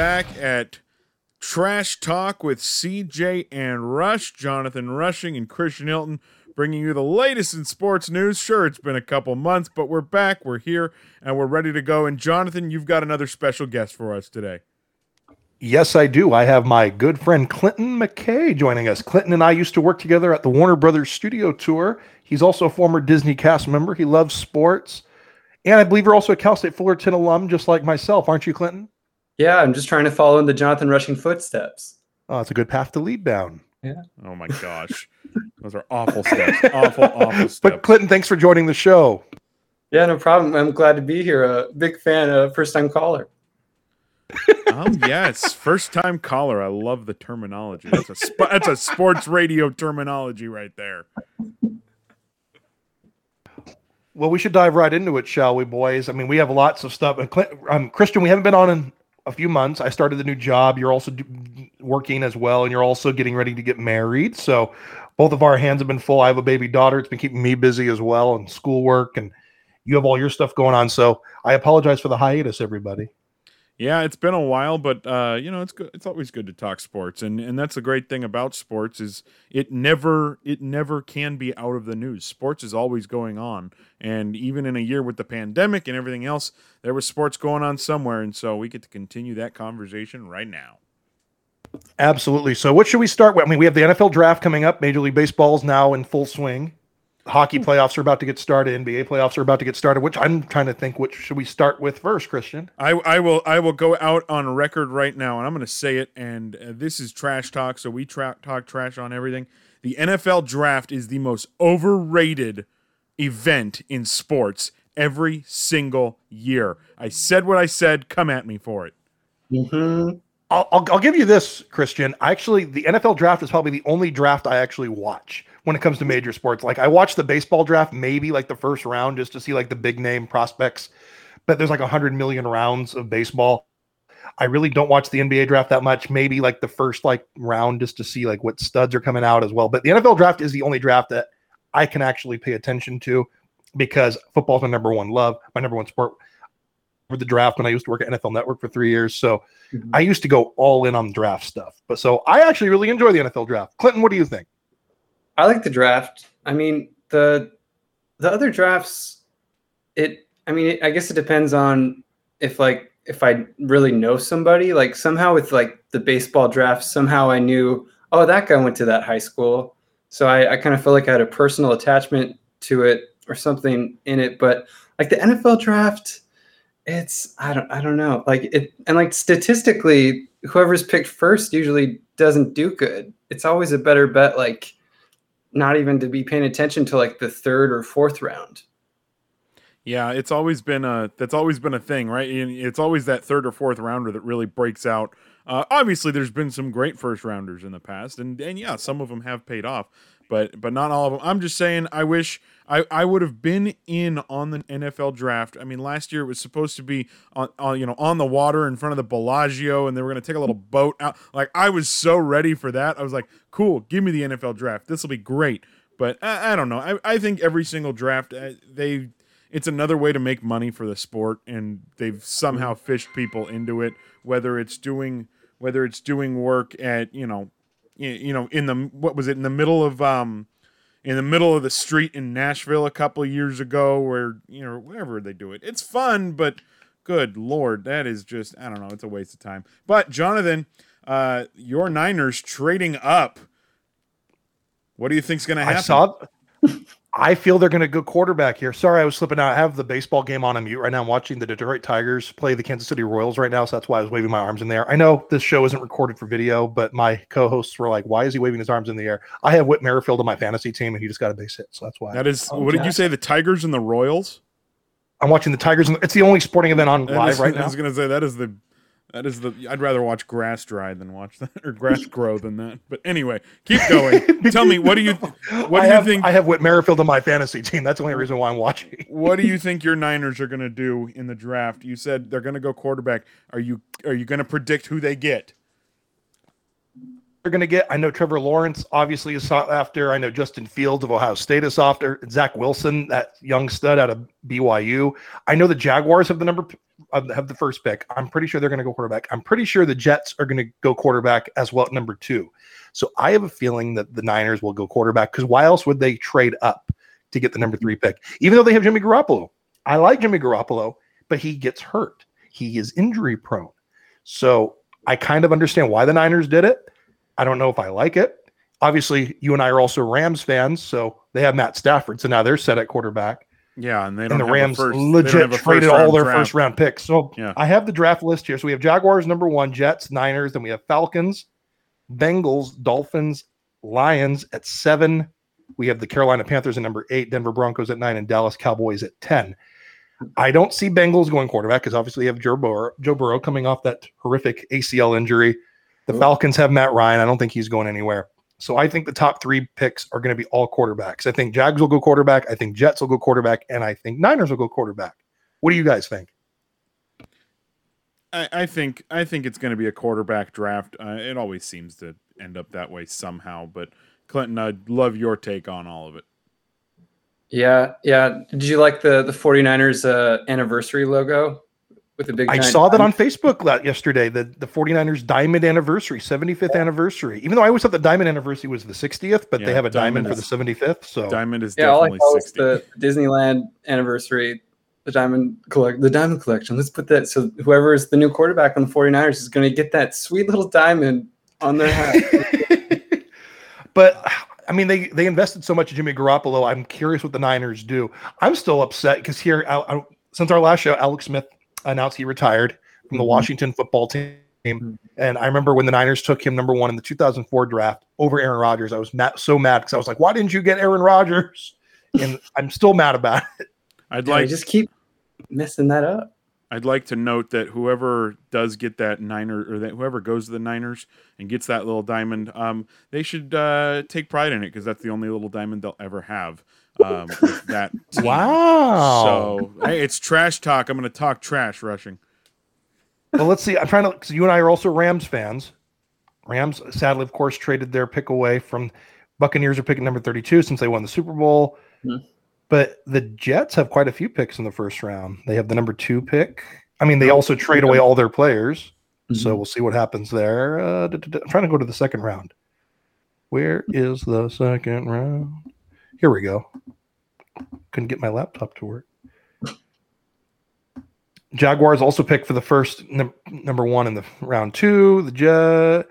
back at Trash Talk with CJ and Rush, Jonathan Rushing and Christian Hilton, bringing you the latest in sports news. Sure, it's been a couple months, but we're back, we're here, and we're ready to go. And Jonathan, you've got another special guest for us today. Yes, I do. I have my good friend Clinton McKay joining us. Clinton and I used to work together at the Warner Brothers studio tour. He's also a former Disney cast member. He loves sports. And I believe you're also a Cal State Fullerton alum, just like myself, aren't you, Clinton? Yeah, I'm just trying to follow in the Jonathan Rushing footsteps. Oh, it's a good path to lead down. Yeah. Oh my gosh. Those are awful steps. Awful, awful steps. But Clinton, thanks for joining the show. Yeah, no problem. I'm glad to be here. A big fan, a first time caller. Oh yes, first time caller. I love the terminology. That's a sp- that's a sports radio terminology right there. Well, we should dive right into it, shall we, boys? I mean, we have lots of stuff. And Clint, um, Christian, we haven't been on in a few months. I started the new job. You're also do, working as well, and you're also getting ready to get married. So both of our hands have been full. I have a baby daughter. It's been keeping me busy as well, and schoolwork, and you have all your stuff going on. So I apologize for the hiatus, everybody. Yeah, it's been a while, but uh, you know, it's good. It's always good to talk sports, and and that's the great thing about sports is it never it never can be out of the news. Sports is always going on, and even in a year with the pandemic and everything else, there was sports going on somewhere, and so we get to continue that conversation right now. Absolutely. So, what should we start with? I mean, we have the NFL draft coming up. Major League Baseball is now in full swing. Hockey playoffs are about to get started. NBA playoffs are about to get started. Which I'm trying to think. Which should we start with first, Christian? I, I will I will go out on record right now, and I'm going to say it. And uh, this is trash talk, so we tra- talk trash on everything. The NFL draft is the most overrated event in sports every single year. I said what I said. Come at me for it. Mm-hmm. I'll, I'll, I'll give you this, Christian. Actually, the NFL draft is probably the only draft I actually watch when it comes to major sports. Like I watch the baseball draft, maybe like the first round, just to see like the big name prospects. But there's like a hundred million rounds of baseball. I really don't watch the NBA draft that much. Maybe like the first like round just to see like what studs are coming out as well. But the NFL draft is the only draft that I can actually pay attention to because football's my number one love, my number one sport. For the draft when I used to work at NFL Network for three years, so Mhm. I used to go all in on draft stuff. But so I actually really enjoy the NFL draft. Clinton, what do you think? I like the draft. I mean, the the other drafts, it. I mean, it, I guess it depends on if like if I really know somebody. Like somehow with like the baseball draft, somehow I knew, oh, that guy went to that high school, so I, I kind of feel like I had a personal attachment to it or something in it. But like the NFL draft, it's I don't I don't know. Like it and like statistically, whoever's picked first usually doesn't do good. It's always a better bet like not even to be paying attention to like the third or fourth round. Yeah, it's always been a that's always been a thing, right? It's always that third or fourth rounder that really breaks out. Uh, obviously, there's been some great first rounders in the past, and and yeah, some of them have paid off, but but not all of them. I'm just saying, I wish I I would have been in on the NFL draft. I mean, last year it was supposed to be on, on you know on the water in front of the Bellagio, and they were going to take a little boat out. Like I was so ready for that. I was like, cool, give me the NFL draft. This will be great. But I, I don't know. I, I think every single draft uh, they it's another way to make money for the sport and they've somehow fished people into it whether it's doing whether it's doing work at you know you know in the what was it in the middle of um in the middle of the street in Nashville a couple of years ago where you know wherever they do it it's fun but good lord that is just I don't know it's a waste of time but Jonathan uh your Niners trading up what do you think's going to happen I saw. I feel they're going to go quarterback here. Sorry, I was slipping out. I have the baseball game on a mute right now. I'm watching the Detroit Tigers play the Kansas City Royals right now, so that's why I was waving my arms in the air. I know this show isn't recorded for video, but my co-hosts were like, "Why is he waving his arms in the air?" I have Whit Merrifield on my fantasy team, and he just got a base hit, so that's why. that is Oh, what did you say the Tigers and the Royals I'm watching the Tigers. And it's the only sporting event on That live is- right now. I was gonna say that is the that is the I'd rather watch grass dry than watch that or grass grow than that. But anyway, keep going. Tell me what do you what do you think I have Whit Merrifield on my fantasy team. That's the only reason why I'm watching. what do you think your Niners are gonna do in the draft? You said they're gonna go quarterback. Are you are you gonna predict who they get? they're going to get. I know Trevor Lawrence obviously is sought after. I know Justin Fields of Ohio State is sought after. Zach Wilson, that young stud out of BYU. I know the Jaguars have the number have the first pick. I'm pretty sure they're going to go quarterback. I'm pretty sure the Jets are going to go quarterback as well at number two. So I have a feeling that the Niners will go quarterback because why else would they trade up to get the number three pick? Even though they have Jimmy Garoppolo, I like Jimmy Garoppolo, but he gets hurt. He is injury prone. So I kind of understand why the Niners did it. I don't know if I like it. Obviously, you and I are also Rams fans, so they have Matt Stafford, so now they're set at quarterback. Yeah, and they And don't the have Rams first- legit have traded all their draft. first round picks. So Yeah. I have the draft list here. So we have Jaguars number one, Jets, Niners, then we have Falcons, Bengals, Dolphins, Lions at seven. We have the Carolina Panthers at number eight, Denver Broncos at nine, and Dallas Cowboys at 10. I don't see Bengals going quarterback because obviously you have Joe Burrow, Joe Burrow coming off that horrific ACL injury. The Falcons have Matt Ryan. I don't think he's going anywhere. So I think the top three picks are going to be all quarterbacks. I think Jags will go quarterback. I think Jets will go quarterback, and I think Niners will go quarterback. What do you guys think? I, I think I think it's going to be a quarterback draft. Uh, it always seems to end up that way somehow. But Clinton, I'd love your take on all of it. Yeah, yeah. Did you like the the 49ers uh, anniversary logo with the big? I saw that on Facebook yesterday. The the 49ers diamond anniversary, 75th anniversary. Even though I always thought the diamond anniversary was the 60th, but they have a diamond, diamond for the 75th. So Diamond is Yeah, all I definitely saw was sixty. the Disneyland anniversary, the diamond collect, the diamond collection. Let's put that so whoever is the new quarterback on the 49ers is going to get that sweet little diamond on their hat. but I mean, they they invested so much in Jimmy Garoppolo. I'm curious what the Niners do. I'm still upset because here, Al- Al- since our last show, Alex Smith announced he retired from the Mhm. Washington football team. Mhm. And I remember when the Niners took him number one in the 2004 draft over Aaron Rodgers. I was mad, so mad because I was like, "Why didn't you get Aaron Rodgers?" And I'm still mad about it. I'd like they just keep messing that up. I'd like to note that whoever does get that Niner or that whoever goes to the Niners and gets that little diamond, um, they should uh, take pride in it because that's the only little diamond they'll ever have. Um, with that. team. Wow. So hey, it's trash talk. I'm going to talk trash rushing. well, let's see. I'm trying to. Cause you and I are also Rams fans. Rams, sadly, of course, traded their pick away from Buccaneers are picking number 32 since they won the Super Bowl. Mhm. But the Jets have quite a few picks in the first round. They have the number two pick. I mean, they also trade away all their players. So we'll see what happens there. Uh, I'm trying to go to the second round. Where is the second round? Here we go. Couldn't get my laptop to work. Jaguars also picked for the first num- number one in the round two. The Jet.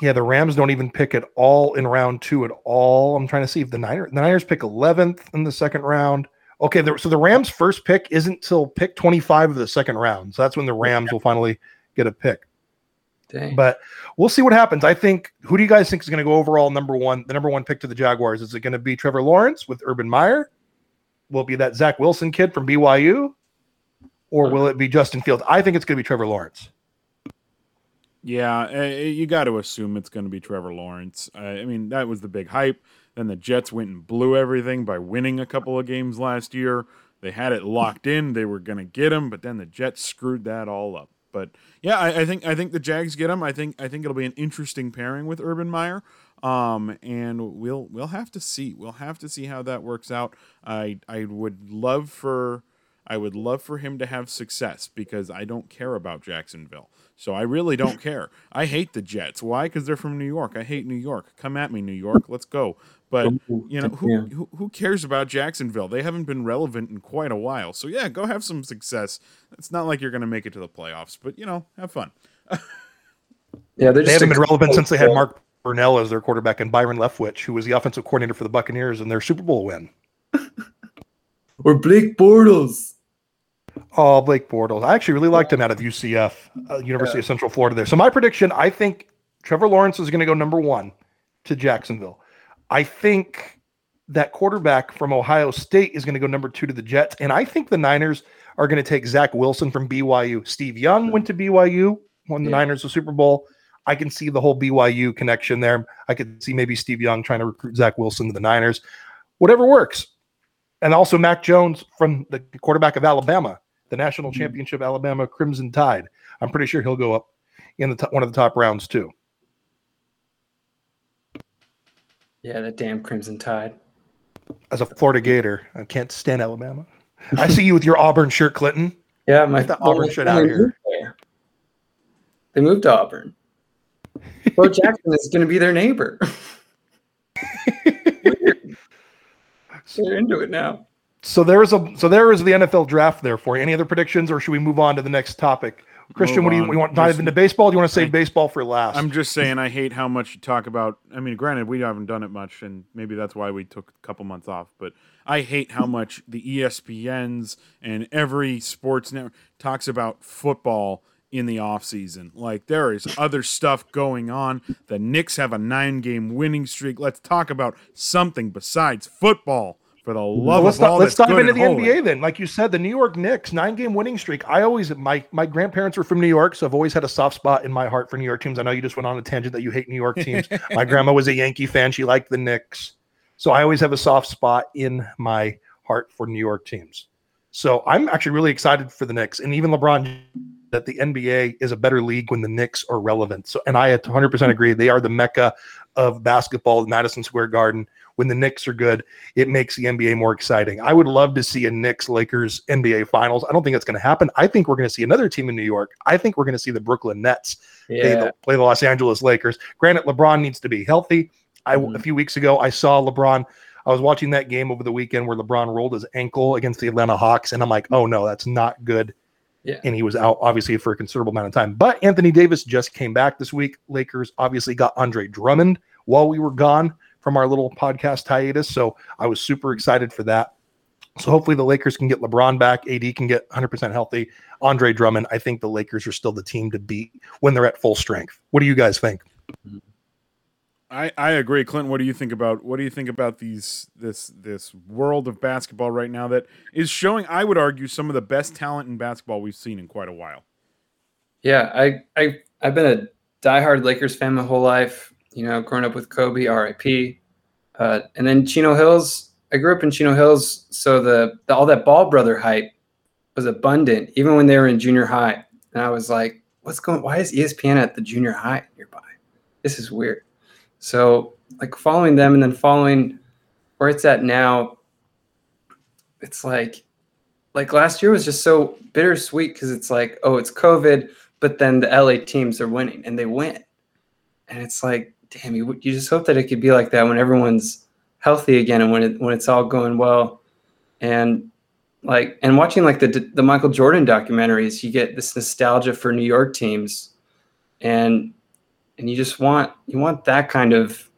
Yeah, the Rams don't even pick at all in round two at all. I'm trying to see if the Niners the Niners pick 11th in the second round. Okay, the, so the Rams' first pick isn't till pick 25 of the second round. So that's when the Rams will finally get a pick. Dang. But we'll see what happens. I think. Who do you guys think is going to go overall number one? The number one pick to the Jaguars is it going to be Trevor Lawrence with Urban Meyer? Will it be that Zach Wilson kid from BYU, or will it be Justin Fields? I think it's going to be Trevor Lawrence. Yeah, uh, you got to assume it's going to be Trevor Lawrence. I mean, that was the big hype. Then the Jets went and blew everything by winning a couple of games last year. They had it locked in; they were going to get him, but then the Jets screwed that all up. But yeah, I, I think I think the Jags get him. I think I think it'll be an interesting pairing with Urban Meyer. Um, and we'll we'll have to see. We'll have to see how that works out. I I would love for I would love for him to have success because I don't care about Jacksonville. So I really don't care. I hate the Jets. Why? Because they're from New York. I hate New York. Come at me, New York. Let's go. But you know who, who who cares about Jacksonville? They haven't been relevant in quite a while. So yeah, go have some success. It's not like you're going to make it to the playoffs, but you know, have fun. yeah, they're They just haven't been relevant since they had Mark Brunell as their quarterback and Byron Leftwich, who was the offensive coordinator for the Buccaneers in their Super Bowl win. or Blake Bortles. Oh, Blake Bortles. I actually really liked him out of UCF, uh, University of Central Florida. There. So my prediction, I think Trevor Lawrence is going to go number one to Jacksonville. I think that quarterback from Ohio State is going to go number two to the Jets, and I think the Niners are going to take Zach Wilson from BYU. Steve Young went to BYU, won the Yeah. Niners the Super Bowl. I can see the whole BYU connection there. I could see maybe Steve Young trying to recruit Zach Wilson to the Niners. Whatever works. And also Mac Jones from the quarterback of Alabama, the national Mhm. championship Alabama Crimson Tide. I'm pretty sure he'll go up in the top, one of the top rounds too. Yeah, that damn Crimson Tide. As a Florida Gator, I can't stand Alabama. I see you with your Auburn shirt, Clinton. Yeah, my the Auburn they out moved here. there. They moved to Auburn. Bo Jackson is going to be their neighbor. They're into it now. So there is a so there is the NFL draft there for you. Any other predictions, or should we move on to the next topic? Christian, Move what do you, want? Dive into baseball? Do you want to save I- baseball for last? I'm just saying, I hate how much you talk about. I mean, granted, we haven't done it much, and maybe that's why we took a couple months off. But I hate how much the ESPNs and every sports network talks about football in the off season. Like there is other stuff going on. The Knicks have a nine-game winning streak. Let's talk about something besides football. For the Well, love let's of all let's dive into the holy. NBA then. Like you said, the New York Knicks nine game winning streak. I always my my grandparents were from New York, so I've always had a soft spot in my heart for New York teams. I know you just went on a tangent that you hate New York teams. my grandma was a Yankee fan; she liked the Knicks, so I always have a soft spot in my heart for New York teams. So I'm actually really excited for the Knicks, and even LeBron that the NBA is a better league when the Knicks are relevant. So, and I 100% agree. They are the mecca of basketball, Madison Square Garden. When the Knicks are good, it makes the NBA more exciting. I would love to see a Knicks Lakers NBA Finals. I don't think it's going to happen. I think we're going to see another team in New York. I think we're going to see the Brooklyn Nets play, the, play the Los Angeles Lakers. Granted, LeBron needs to be healthy. I Mhm. a few weeks ago I saw LeBron. I was watching that game over the weekend where LeBron rolled his ankle against the Atlanta Hawks, and I'm like, oh no, that's not good. Yeah. And he was out obviously for a considerable amount of time. But Anthony Davis just came back this week. Lakers obviously got Andre Drummond while we were gone from our little podcast hiatus. So I was super excited for that. So hopefully the Lakers can get LeBron back. AD can get 100% healthy. Andre Drummond, I think the Lakers are still the team to beat when they're at full strength. What do you guys think? Mm-hmm. I, I agree, Clinton. What do you think about what do you think about these this this world of basketball right now that is showing? I would argue some of the best talent in basketball we've seen in quite a while. Yeah, I, I I've been a diehard Lakers fan my whole life. You know, growing up with Kobe, R.I.P. Uh, and then Chino Hills. I grew up in Chino Hills, so the, the all that Ball brother hype was abundant, even when they were in junior high. And I was like, "What's going? Why is ESPN at the junior high nearby? This is weird." So, like following them and then following where it's at now, it's like like last year was just so bittersweet because it's like, oh, it's COVID, but then the LA teams are winning and they win. And it's like, damn, you, you just hope that it could be like that when everyone's healthy again and when it, when it's all going well. And like, and watching like the, the Michael Jordan documentaries, you get this nostalgia for New York teams and, and you just want, you want that kind of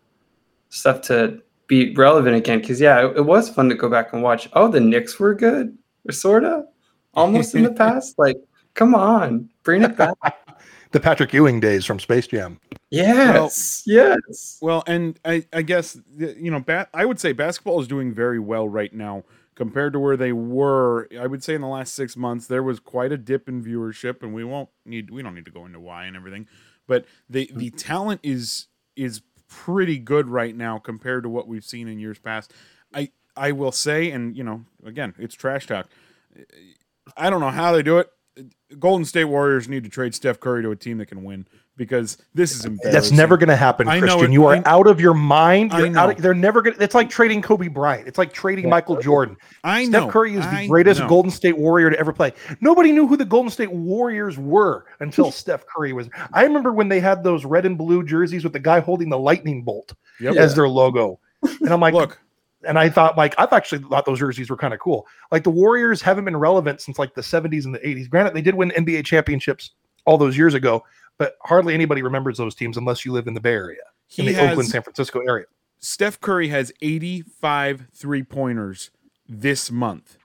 stuff to be relevant again. Cause yeah, it, it was fun to go back and watch. Oh, the Knicks were good or sort of almost in the past. Like, come on, bring it back. The Patrick Ewing days from Space Jam. Yes, yes. Well, and I, I guess you know, bat, I would say basketball is doing very well right now compared to where they were. I would say in the last six months there was quite a dip in viewership, and we won't need we don't need to go into why and everything, but the the mm-hmm. talent is is pretty good right now compared to what we've seen in years past. I I will say, and you know, again, it's trash talk. I don't know how they do it. Golden State Warriors need to trade Steph Curry to a team that can win because this is embarrassing. That's never going to happen, I know Christian. it- you are I- out of your mind. You're out know. of, they're never going to. It's like trading Kobe Bryant. It's like trading Michael Jordan. I know. Steph Curry is the I greatest know. Golden State Warrior to ever play. Nobody knew who the Golden State Warriors were until Steph Curry was. I remember when they had those red and blue jerseys with the guy holding the lightning bolt Yep. as their logo. And I'm like, Look, and I thought like I've actually thought those jerseys were kind of cool. Like the Warriors haven't been relevant since like the 70s and the 80s. Granted, they did win NBA championships all those years ago, but hardly anybody remembers those teams unless you live in the Bay Area, in the has Oakland, San Francisco area. Steph Curry has 85 three pointers this month.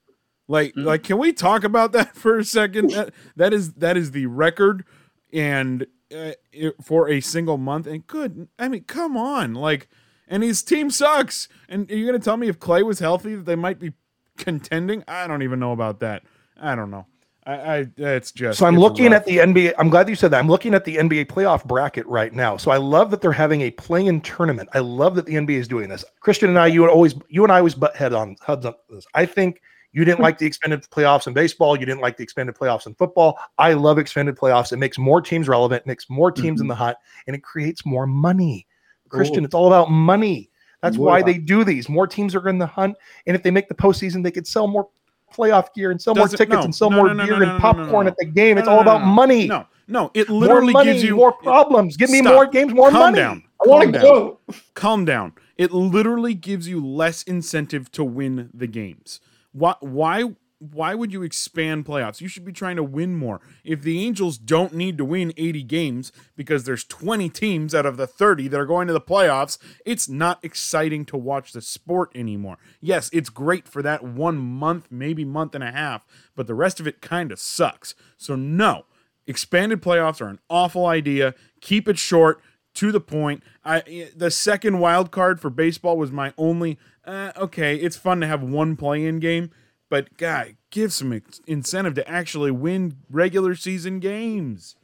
Like, Mm. like, can we talk about that for a second? That, that is that is the record, and uh, it, for a single month. And good, I mean, come on, like, and his team sucks. And are you're gonna tell me if Clay was healthy that they might be contending? I don't even know about that. I don't know. I, I it's just So I'm looking rough. at the NBA. I'm glad you said that. I'm looking at the NBA playoff bracket right now. So I love that they're having a play-in tournament. I love that the NBA is doing this. Christian and I, you would always, you and I always butt head on heads on this. I think You didn't like the expanded playoffs in baseball. You didn't like the expanded playoffs in football. I love expanded playoffs. It makes more teams relevant, makes more teams in Mhm. the hunt, and it creates more money. Christian, Cool. it's all about money. That's why they do these. More teams are in the hunt, and if they make the postseason, they could sell more playoff gear and sell more it- tickets no, and sell no, more no, beer and popcorn at the game. It's all about money. No, no, it more literally money, gives you more problems. Give me Stop. more games, more Calm money. down. I want to go. calm down. It literally gives you less incentive to win the games. Why why why would you expand playoffs? You should be trying to win more. If the Angels don't need to win 80 games because there's 20 teams out of the 30 that are going to the playoffs, it's not exciting to watch the sport anymore. Yes, it's great for that one month, maybe month and a half, but the rest of it kind of sucks. So no, expanded playoffs are an awful idea. Keep it short to the point. I the second wild card for baseball was my only. Uh, okay, it's fun to have one play-in game, but guy, give some incentive to actually win regular season games.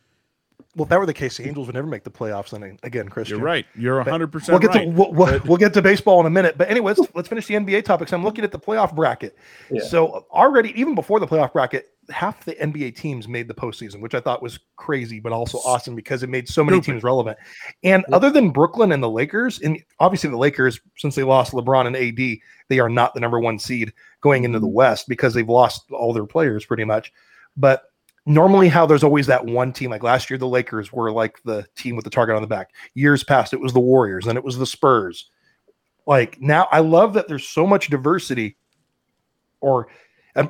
Well, if that were the case, the Angels would never make the playoffs. Then again, Christian, You're right. You're But hundred We'll percent get right. to we'll, we'll, we'll get to baseball in a minute. But anyways, let's, let's finish the NBA topics. I'm looking at the playoff bracket. Yeah. So already, even before the playoff bracket, half the NBA teams made the postseason, which I thought was crazy, but also awesome because it made so many teams relevant. And other than Brooklyn and the Lakers, and obviously the Lakers, since they lost LeBron and AD, they are not the number one seed going into the Mhm. West because they've lost all their players pretty much. But normally, how there's always that one team. Like last year, the Lakers were like the team with the target on the back. Years past, it was the Warriors, and it was the Spurs. Like now, I love that there's so much diversity, or um,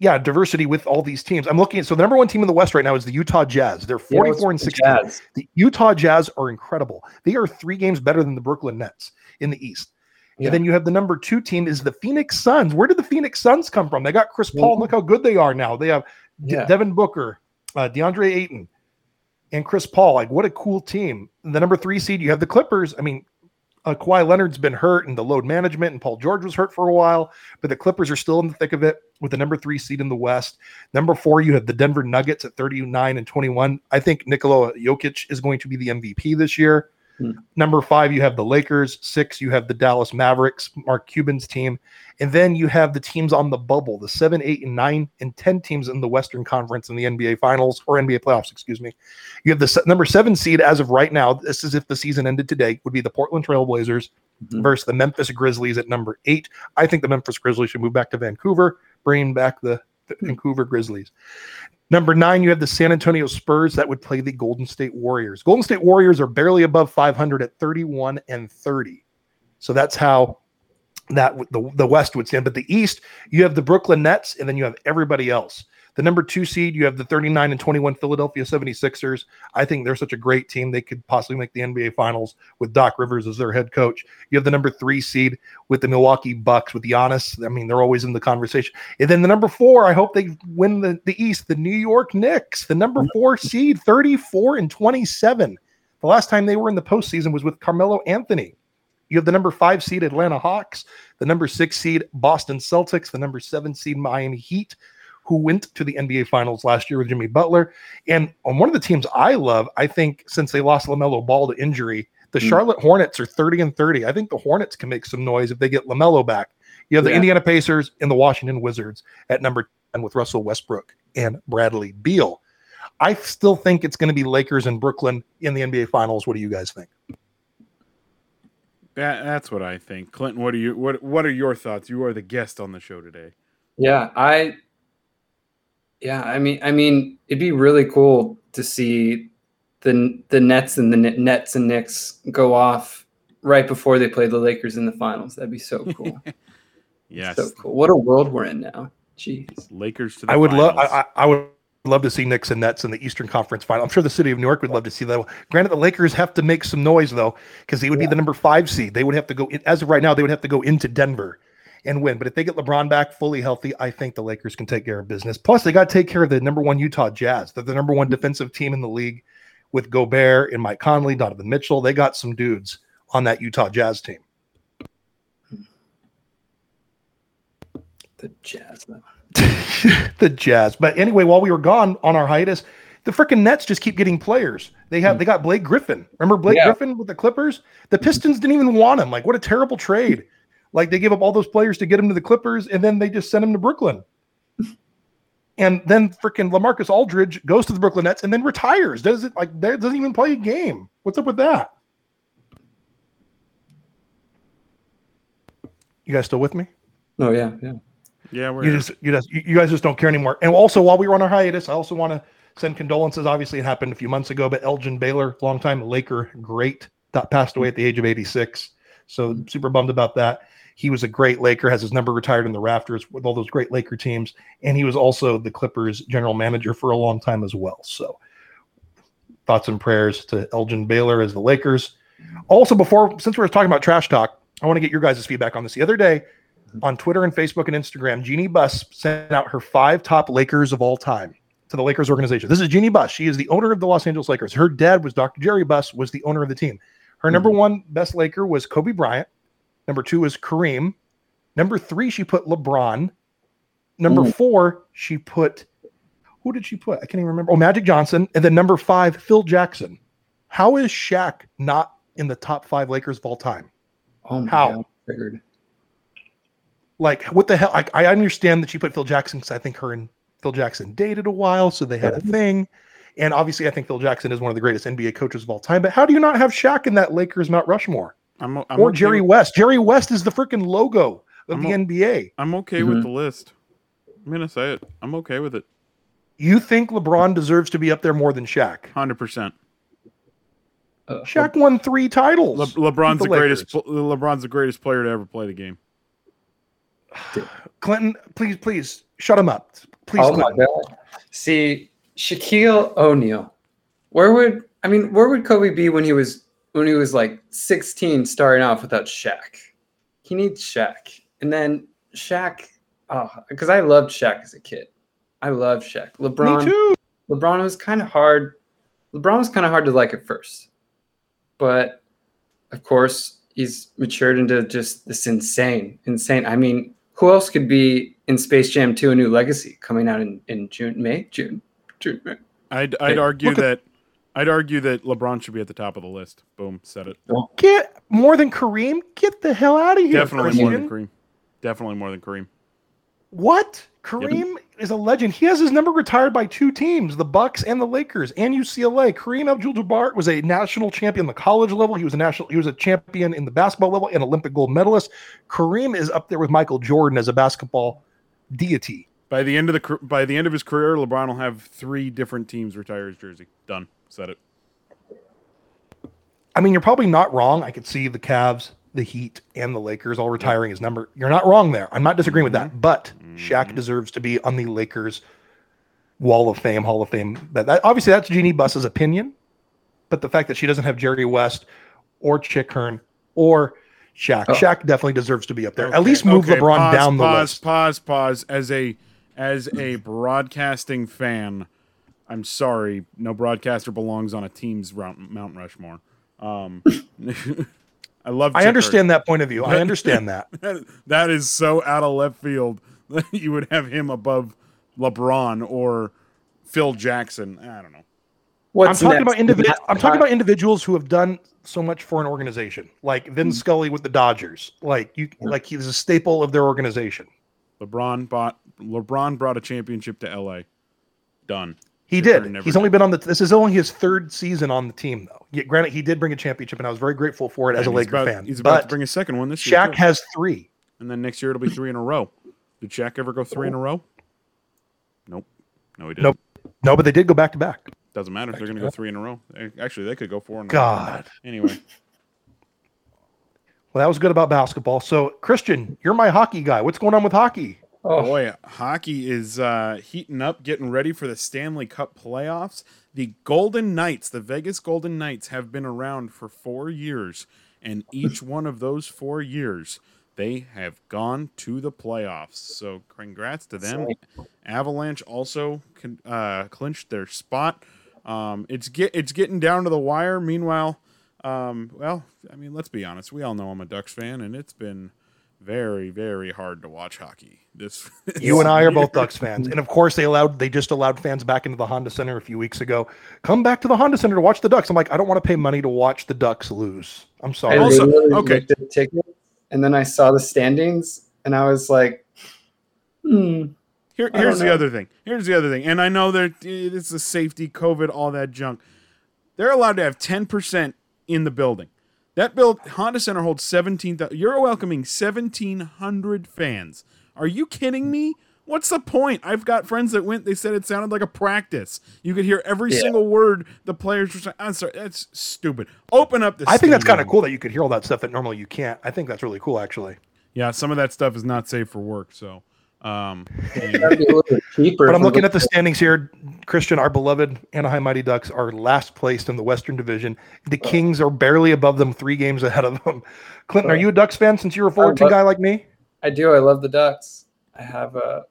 yeah, diversity with all these teams. I'm looking at so the number one team in the West right now is the Utah Jazz. They're Yeah, 44 and what's 16. the The Utah Jazz are incredible. They are three games better than the Brooklyn Nets in the East. Yeah. And then you have the number two team is the Phoenix Suns. Where did the Phoenix Suns come from? They got Chris Paul. Mhm. Look how good they are now. They have De- Yeah. Devin Booker, uh, DeAndre Ayton, and Chris Paul. Like, what a cool team. The number three seed, you have the Clippers. I mean, uh, Kawhi Leonard's been hurt and the load management, and Paul George was hurt for a while, but the Clippers are still in the thick of it with the number three seed in the West. Number four, you have the Denver Nuggets at 39 and 21. I think Nikola Jokic is going to be the MVP this year. Hmm. Number five, you have the Lakers. Six, you have the Dallas Mavericks, Mark Cuban's team. And then you have the teams on the bubble, the seven, eight, and nine, and 10 teams in the Western Conference in the NBA Finals or NBA playoffs, excuse me. You have the se- number seven seed as of right now. This is if the season ended today, would be the Portland Trailblazers Mhm. versus the Memphis Grizzlies at number eight. I think the Memphis Grizzlies should move back to Vancouver, bring back the, Vancouver Grizzlies. Number nine, you have the San Antonio Spurs that would play the Golden State Warriors. Golden State Warriors are barely above 500 at 31 and 30. So that's how that the, the West would stand. But the East, you have the Brooklyn Nets, and then you have everybody else. The number two seed, you have the 39 and 21 Philadelphia 76ers. I think they're such a great team. They could possibly make the NBA Finals with Doc Rivers as their head coach. You have the number three seed with the Milwaukee Bucks with Giannis. I mean, they're always in the conversation. And then the number four, I hope they win the, the East, the New York Knicks, the number mm-hmm. four seed, 34 and 27. The last time they were in the postseason was with Carmelo Anthony. You have the number five seed Atlanta Hawks, the number six seed Boston Celtics, the number seven seed Miami Heat, who went to the NBA Finals last year with Jimmy Butler. And on one of the teams I love, I think since they lost LaMelo Ball to injury, the Mm. Charlotte Hornets are 30 and 30. I think the Hornets can make some noise if they get LaMelo back. You have the Yeah. Indiana Pacers and the Washington Wizards at number 10 with Russell Westbrook and Bradley Beal. I still think it's going to be Lakers and Brooklyn in the NBA Finals. What do you guys think? That, that's what I think. Clinton, what are you what what are your thoughts? You are the guest on the show today. Yeah, I yeah, I mean I mean it'd be really cool to see the the Nets and the Net- Nets and Knicks go off right before they play the Lakers in the finals. That'd be so cool. Yes. So cool. What a world we're in now. Jeez. Lakers to the I would love. I, I I would love to see Knicks and Nets in the Eastern Conference Final. I'm sure the city of New York would love to see that. Granted, the Lakers have to make some noise though, because they would be the number five seed. They would have to go as of right now. They would have to go into Denver and win. But if they get LeBron back fully healthy, I think the Lakers can take care of business. Plus, they got to take care of the number one Utah Jazz. They're the number one mm-hmm. defensive team in the league with Gobert and Mike Conley, Donovan Mitchell. They got some dudes on that Utah Jazz team. The Jazz the Jazz. But anyway, while we were gone on our hiatus, the freaking Nets just keep getting players. They have they mm. got Blake Griffin. Remember Blake Yeah. Griffin with the Clippers? The Pistons didn't even want him. Like, what a terrible trade. Like they gave up all those players to get him to the Clippers, and then they just send him to Brooklyn. And then freaking Lamarcus Aldridge goes to the Brooklyn Nets and then retires. Does it like that doesn't even play a game? What's up with that? You guys still with me? Oh yeah, yeah. Yeah, we're You just you just you guys just don't care anymore. And also while we were on our hiatus, I also want to send condolences. Obviously, it happened a few months ago, but Elgin Baylor, longtime Laker great, that passed away at the age of 86. So super bummed about that. He was a great Laker, has his number retired in the rafters with all those great Laker teams, and he was also the Clippers general manager for a long time as well. So thoughts and prayers to Elgin Baylor as the Lakers. Also, before since we were talking about trash talk, I want to get your guys' feedback on this. The other day mm-hmm. on Twitter and Facebook and Instagram, Jeannie Buss sent out her five top Lakers of all time to the Lakers organization. This is Jeannie Buss. She is the owner of the Los Angeles Lakers. Her dad was Dr. Jerry Buss, was the owner of the team. Her mm-hmm. number one best Laker was Kobe Bryant. Number two is Kareem. Number three, she put LeBron. Number Ooh. four, she put who did she put? I can't even remember. Oh, Magic Johnson. And then number five, Phil Jackson. How is Shaq not in the top five Lakers of all time? Oh my How? God, figured. Like, what the hell? I, I understand that she put Phil Jackson because I think her and Phil Jackson dated a while, so they had a thing. And obviously, I think Phil Jackson is one of the greatest NBA coaches of all time. But how do you not have Shaq in that Lakers Mount Rushmore? I'm, o- I'm or okay Jerry with- West? Jerry West is the freaking logo of I'm the o- NBA. I'm okay with the list. I'm gonna say it. I'm okay with it. You think LeBron deserves to be up there more than Shaq? Hundred percent. Uh, Shaq won three titles. Le- LeBron's with the, greatest. LeBron's the greatest player to ever play the game. Clinton, please, please shut him up. Please, oh my Clinton. God. See, Shaquille O'Neal. Where would I mean? Where would Kobe be when he was when he was like 16, starting off without Shaq? He needs Shaq, and then Shaq. Oh, because I loved Shaq as a kid. I loved Shaq. LeBron. Me too. LeBron was kind of hard. LeBron was kind of hard to like at first, but of course he's matured into just this insane, insane. I mean, who else could be in Space Jam 2: A New Legacy coming out in in June, May, June, June? May? I'd I'd Hey, argue look that I'd argue that LeBron should be at the top of the list. Boom, said it. Get more than Kareem. Get the hell out of here. Definitely more than Kareem. Definitely more than Kareem. What? Kareem is a legend. He has his number retired by two teams, the Bucks and the Lakers, and UCLA. Kareem Abdul-Jabbar was a national champion the college level. He was a national. He was a champion in the basketball level and Olympic gold medalist. Kareem is up there with Michael Jordan as a basketball deity. By the end of the by the end of his career, LeBron will have three different teams retire his jersey. Done. Said it. I mean, you're probably not wrong. I could see the Cavs, the Heat, and the Lakers all retiring his number. You're not wrong there. I'm not disagreeing with that. Mm-hmm. But Shaq mm-hmm. deserves to be on the Lakers Wall of Fame, Hall of Fame. But that, obviously, that's Jeannie Buss's opinion. But the fact that she doesn't have Jerry West or Chick Hearn or Shaq, Oh. Shaq definitely deserves to be up there. At least move okay, LeBron pause, down the pause, list. Pause, pause, As a as a broadcasting fan, I'm sorry, no broadcaster belongs on a team's Mount, Mount Rushmore. Um, I love. I understand that point of view. I understand that. That is so out of left field that you would have him above LeBron or Phil Jackson. I don't know. What's I'm talking next? about individ- Not- I'm talking about individuals who have done so much for an organization, like Vin Scully with the Dodgers. Like you, like he's a staple of their organization. LeBron bought LeBron brought a championship to LA. Done. He did. He's did. only been on the. This is only his third season on the team, though. Yet, granted, he did bring a championship, and I was very grateful for it as a And Laker about- fan. He's about to bring a second one this year. Shaq has three. and then next year it'll be three in a row. Did Shaq ever go three in a row? Nope. No, he didn't. Nope. No, but they did go back to back. Doesn't matter. If they're going to go three in a row. Actually, they could go four in a row. God. Anyway, Well, that was good about basketball. So, Christian, you're my hockey guy. What's going on with hockey? Oh, boy, hockey is uh, heating up, getting ready for the Stanley Cup playoffs. The Golden Knights, the Vegas Golden Knights, have been around for four years, and each one of those four years, they have gone to the playoffs. So, congrats to them. Avalanche also con- uh, clinched their spot. Um, it's get it's getting down to the wire. Meanwhile, um, well, I mean, let's be honest. We all know I'm a Ducks fan, and it's been very, very hard to watch hockey. This You and I are both Ducks fans, and of course, they allowed they just allowed fans back into the Honda Center a few weeks ago. Come back to the Honda Center to watch the Ducks. I'm like, I don't want to pay money to watch the Ducks lose. I'm I sorry. Also- literally okay. the ticket. and then I saw the standings, and I was like, hmm. Here, here's the other thing. Here's the other thing. And I know that it's the safety, COVID, all that junk. They're allowed to have 10% in the building. That build Honda Center holds 17,000. You're welcoming 1,700 fans. Are you kidding me? What's the point? I've got friends that went. They said it sounded like a practice. You could hear every Yeah. single word the players were saying. I'm sorry, that's stupid. Open up the. I think that's kind of cool that you could hear all that stuff that normally you can't. I think that's really cool, actually. Yeah, some of that stuff is not safe for work. So, um, That'd be a little bit cheaper. But I'm looking at the standings here. Christian, our beloved Anaheim Mighty Ducks are last placed in the Western Division. The Kings are barely above them, three games ahead of them. Clinton, are you a Ducks fan since you're a Fullerton but- guy like me? I do. I love the Ducks. I have a.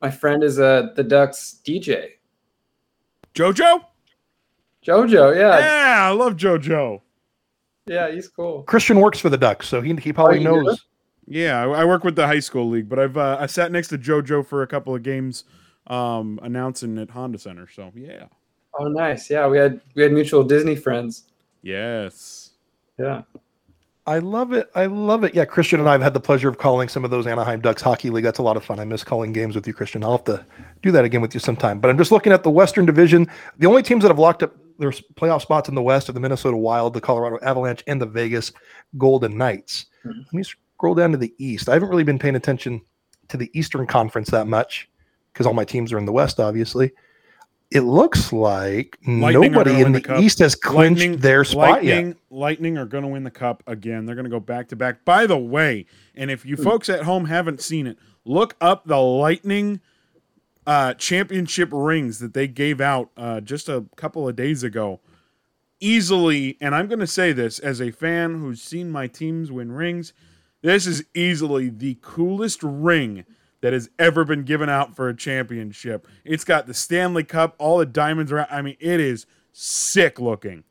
My friend is a the Ducks DJ. JoJo. Jojo, yeah, Yeah, I love JoJo. yeah, he's cool. Christian works for the Ducks, so he, he probably you do? knows. Yeah, I, I work with the high school league, but I've uh, I sat next to JoJo for a couple of games, um, announcing at Honda Center. So yeah, Oh, nice. Yeah, we had we had mutual Disney friends. yes, Yeah. I love it. I love it. Yeah, Christian and I have had the pleasure of calling some of those Anaheim Ducks hockey league. That's a lot of fun. I miss calling games with you, Christian. I'll have to do that again with you sometime. But I'm just looking at the Western Division. The only teams that have locked up their playoff spots in the West are the Minnesota Wild, the Colorado Avalanche, and the Vegas Golden Knights. Mhm. Let me scroll down to the East. I haven't really been paying attention to the Eastern Conference that much because all my teams are in the West, obviously. It looks like Lightning nobody in the, the East has clinched Lightning, their spot yet. Lightning, Lightning are going to win the cup again. They're going to go back to back. By the way, and if you Hmm. folks at home haven't seen it, look up the Lightning uh, championship rings that they gave out uh, just a couple of days ago. Easily, and I'm going to say this as a fan who's seen my teams win rings, this is easily the coolest ring that has ever been given out for a championship. It's got the Stanley Cup, all the diamonds around. I mean, it is sick looking.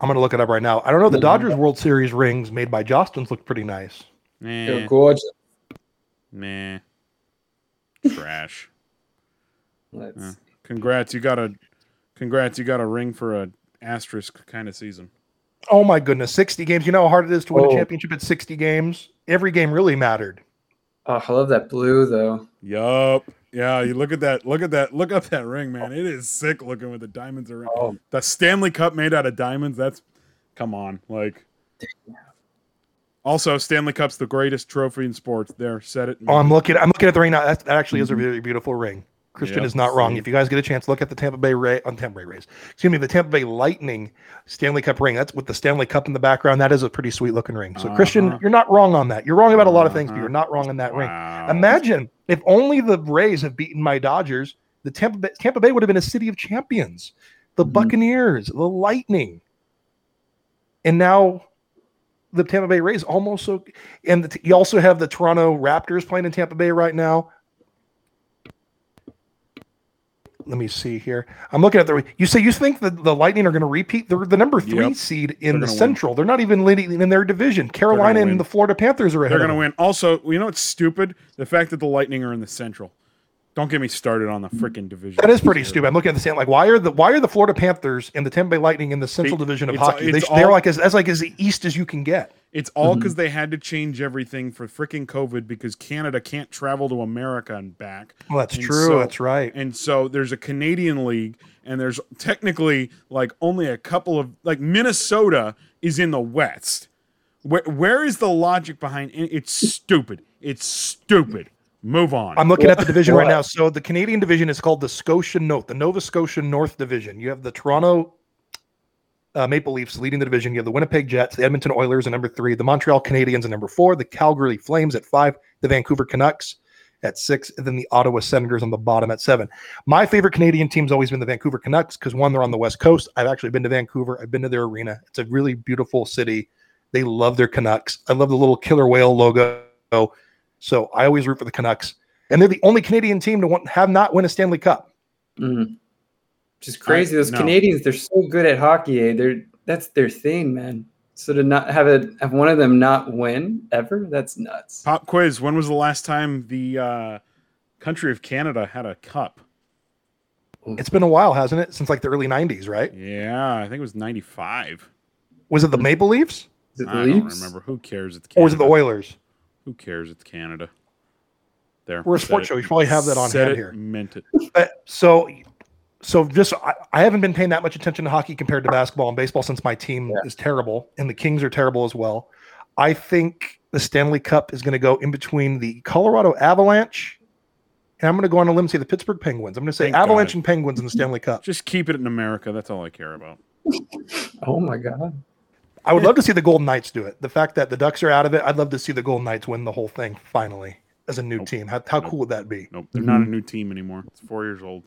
I'm gonna look it up right now. I don't know. The Dodgers World Series rings made by Jostens look pretty nice. They're Nah, gorgeous. nah, trash. Let's- Yeah. Congrats, you got a, congrats, you got a ring for a asterisk kind of season. Oh my goodness, 60 games. You know how hard it is to win Oh. a championship at 60 games. Every game really mattered. Oh, I love that blue though. Yup. Yeah, you look at that. Look at that. Look up that ring, man. It is sick looking with the diamonds around. Oh, The Stanley Cup made out of diamonds. That's, come on, like. Also, Stanley Cup's the greatest trophy in sports. There, said it. Oh, I'm looking. I'm looking at the ring now. That, that actually is a Mm-hmm. really beautiful ring. Christian Yep, is not wrong. see. If you guys get a chance, look at the Tampa Bay Ray on Tampa Bay Rays. Excuse me, the Tampa Bay Lightning Stanley Cup ring. That's with the Stanley Cup in the background. That is a pretty sweet looking ring. So Christian, Uh-huh. you're not wrong on that. You're wrong about a lot of things, but Uh-huh. you're not wrong on that ring. Imagine if only the Rays have beaten my Dodgers, the Tampa Bay, Tampa Bay would have been a city of champions. The Mhm. Buccaneers, the Lightning, and now the Tampa Bay Rays almost so. And the, you also have the Toronto Raptors playing in Tampa Bay right now. Let me see here. I'm looking at the. You say you think the, the Lightning are going to repeat? They're the number three Yep. seed in the gonna win. Central. They're not even leading in their division. Carolina and the Florida Panthers are ahead. They're going to win. Also, you know what's stupid? The fact that the Lightning are in the Central. Don't get me started on the freaking division. That is pretty stupid. I'm looking at the same like why are the why are the Florida Panthers and the Tampa Bay Lightning in the Central They- Division of it's- hockey? They, it's they're like as, as like as the east as you can get. It's all mm-hmm. because they had to change everything for freaking COVID because Canada can't travel to America and back. Well, that's And true. so- that's right. And so there's a Canadian league, and there's technically like only a couple of like Minnesota is in the West. Where where is the logic behind it? It's stupid. It's stupid. Move on. I'm looking at the division right now. So the Canadian division is called the Scotia North, the Nova Scotia North Division. You have the Toronto uh, Maple Leafs leading the division. You have the Winnipeg Jets, the Edmonton Oilers at number three, the Montreal Canadiens at number four, the Calgary Flames at five, the Vancouver Canucks at six, and then the Ottawa Senators on the bottom at seven. My favorite Canadian team's always been the Vancouver Canucks because one, they're on the West Coast. I've actually been to Vancouver. I've been to their arena. It's a really beautiful city. They love their Canucks. I love the little killer whale logo. So I always root for the Canucks. And they're the only Canadian team to want, have not win a Stanley Cup. Mhm. Just crazy. Those no. Canadians, they're so good at hockey. Eh? They're that's their thing, man. So to not have it, have one of them not win ever, that's nuts. Pop quiz. When was the last time the uh, country of Canada had a cup? It's been a while, hasn't it? Since like the early 90s, right? Yeah, I think it was '95. Was it the Maple Leafs? Is it the I don't remember. Who cares? It's Canada. Or was it the Oilers? Who cares? It's Canada. There. We're a sports show. You should probably have that on Said hand it, here. Meant it. Uh, so, so just I, I haven't been paying that much attention to hockey compared to basketball and baseball since my team Yeah. is terrible and the Kings are terrible as well. I think the Stanley Cup is going to go in between the Colorado Avalanche and I'm going to go on a limb and say the Pittsburgh Penguins. I'm going to say Thank Avalanche God. and Penguins in the Stanley Cup. Just keep it in America. That's all I care about. Oh my god. I would love to see the Golden Knights do it. The fact that the Ducks are out of it, I'd love to see the Golden Knights win the whole thing finally as a new Nope. team. How, how Nope. cool would that be? Nope. They're not a new team anymore. It's four years old.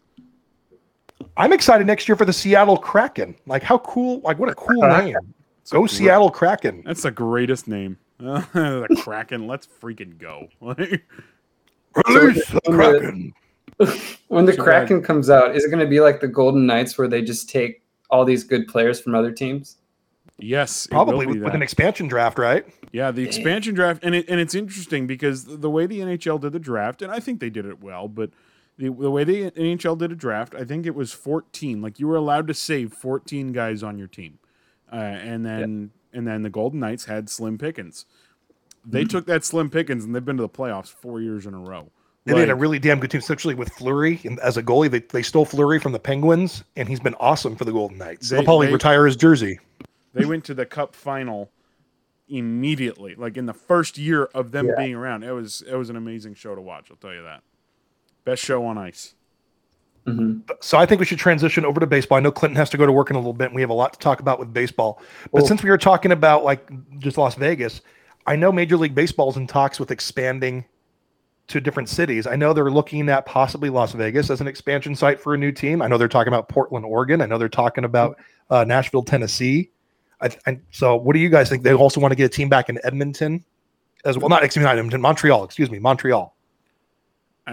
I'm excited next year for the Seattle Kraken. Like how cool! Like what a cool name. It's Go gr- Seattle Kraken. That's the greatest name. the Kraken. Let's freaking go. Release the Kraken. When the So, Kraken comes out, is it going to be like the Golden Knights where they just take all these good players from other teams? yes, Probably with, with an expansion draft, right? Yeah, the expansion draft, and it, and it's interesting because the way the NHL did the draft, and I think they did it well, but the, the way the NHL did a draft, I think it was 14. Like you were allowed to save 14 guys on your team, uh, and then and then the Golden Knights had Slim Pickens. They took that Slim Pickens, and they've been to the playoffs four years in a row. They had a really damn good team, especially with Fleury and as a goalie. They, they stole Fleury from the Penguins, and he's been awesome for the Golden Knights. They- They'll probably they- retire his jersey. they went to the Cup final immediately, like in the first year of them Yeah. being around. It was it was an amazing show to watch. I'll tell you that. Best show on ice. hmm So I think we should transition over to baseball. I know Clinton has to go to work in a little bit. And we have a lot to talk about with baseball. But Cool. since we were talking about like just Las Vegas, I know Major League Baseball is in talks with expanding to different cities. I know they're looking at possibly Las Vegas as an expansion site for a new team. I know they're talking about Portland, Oregon. I know they're talking about uh, Nashville, Tennessee. I, I, so what do you guys think? They also want to get a team back in Edmonton as well. Not excuse me, not Edmonton, Montreal. Excuse me, Montreal.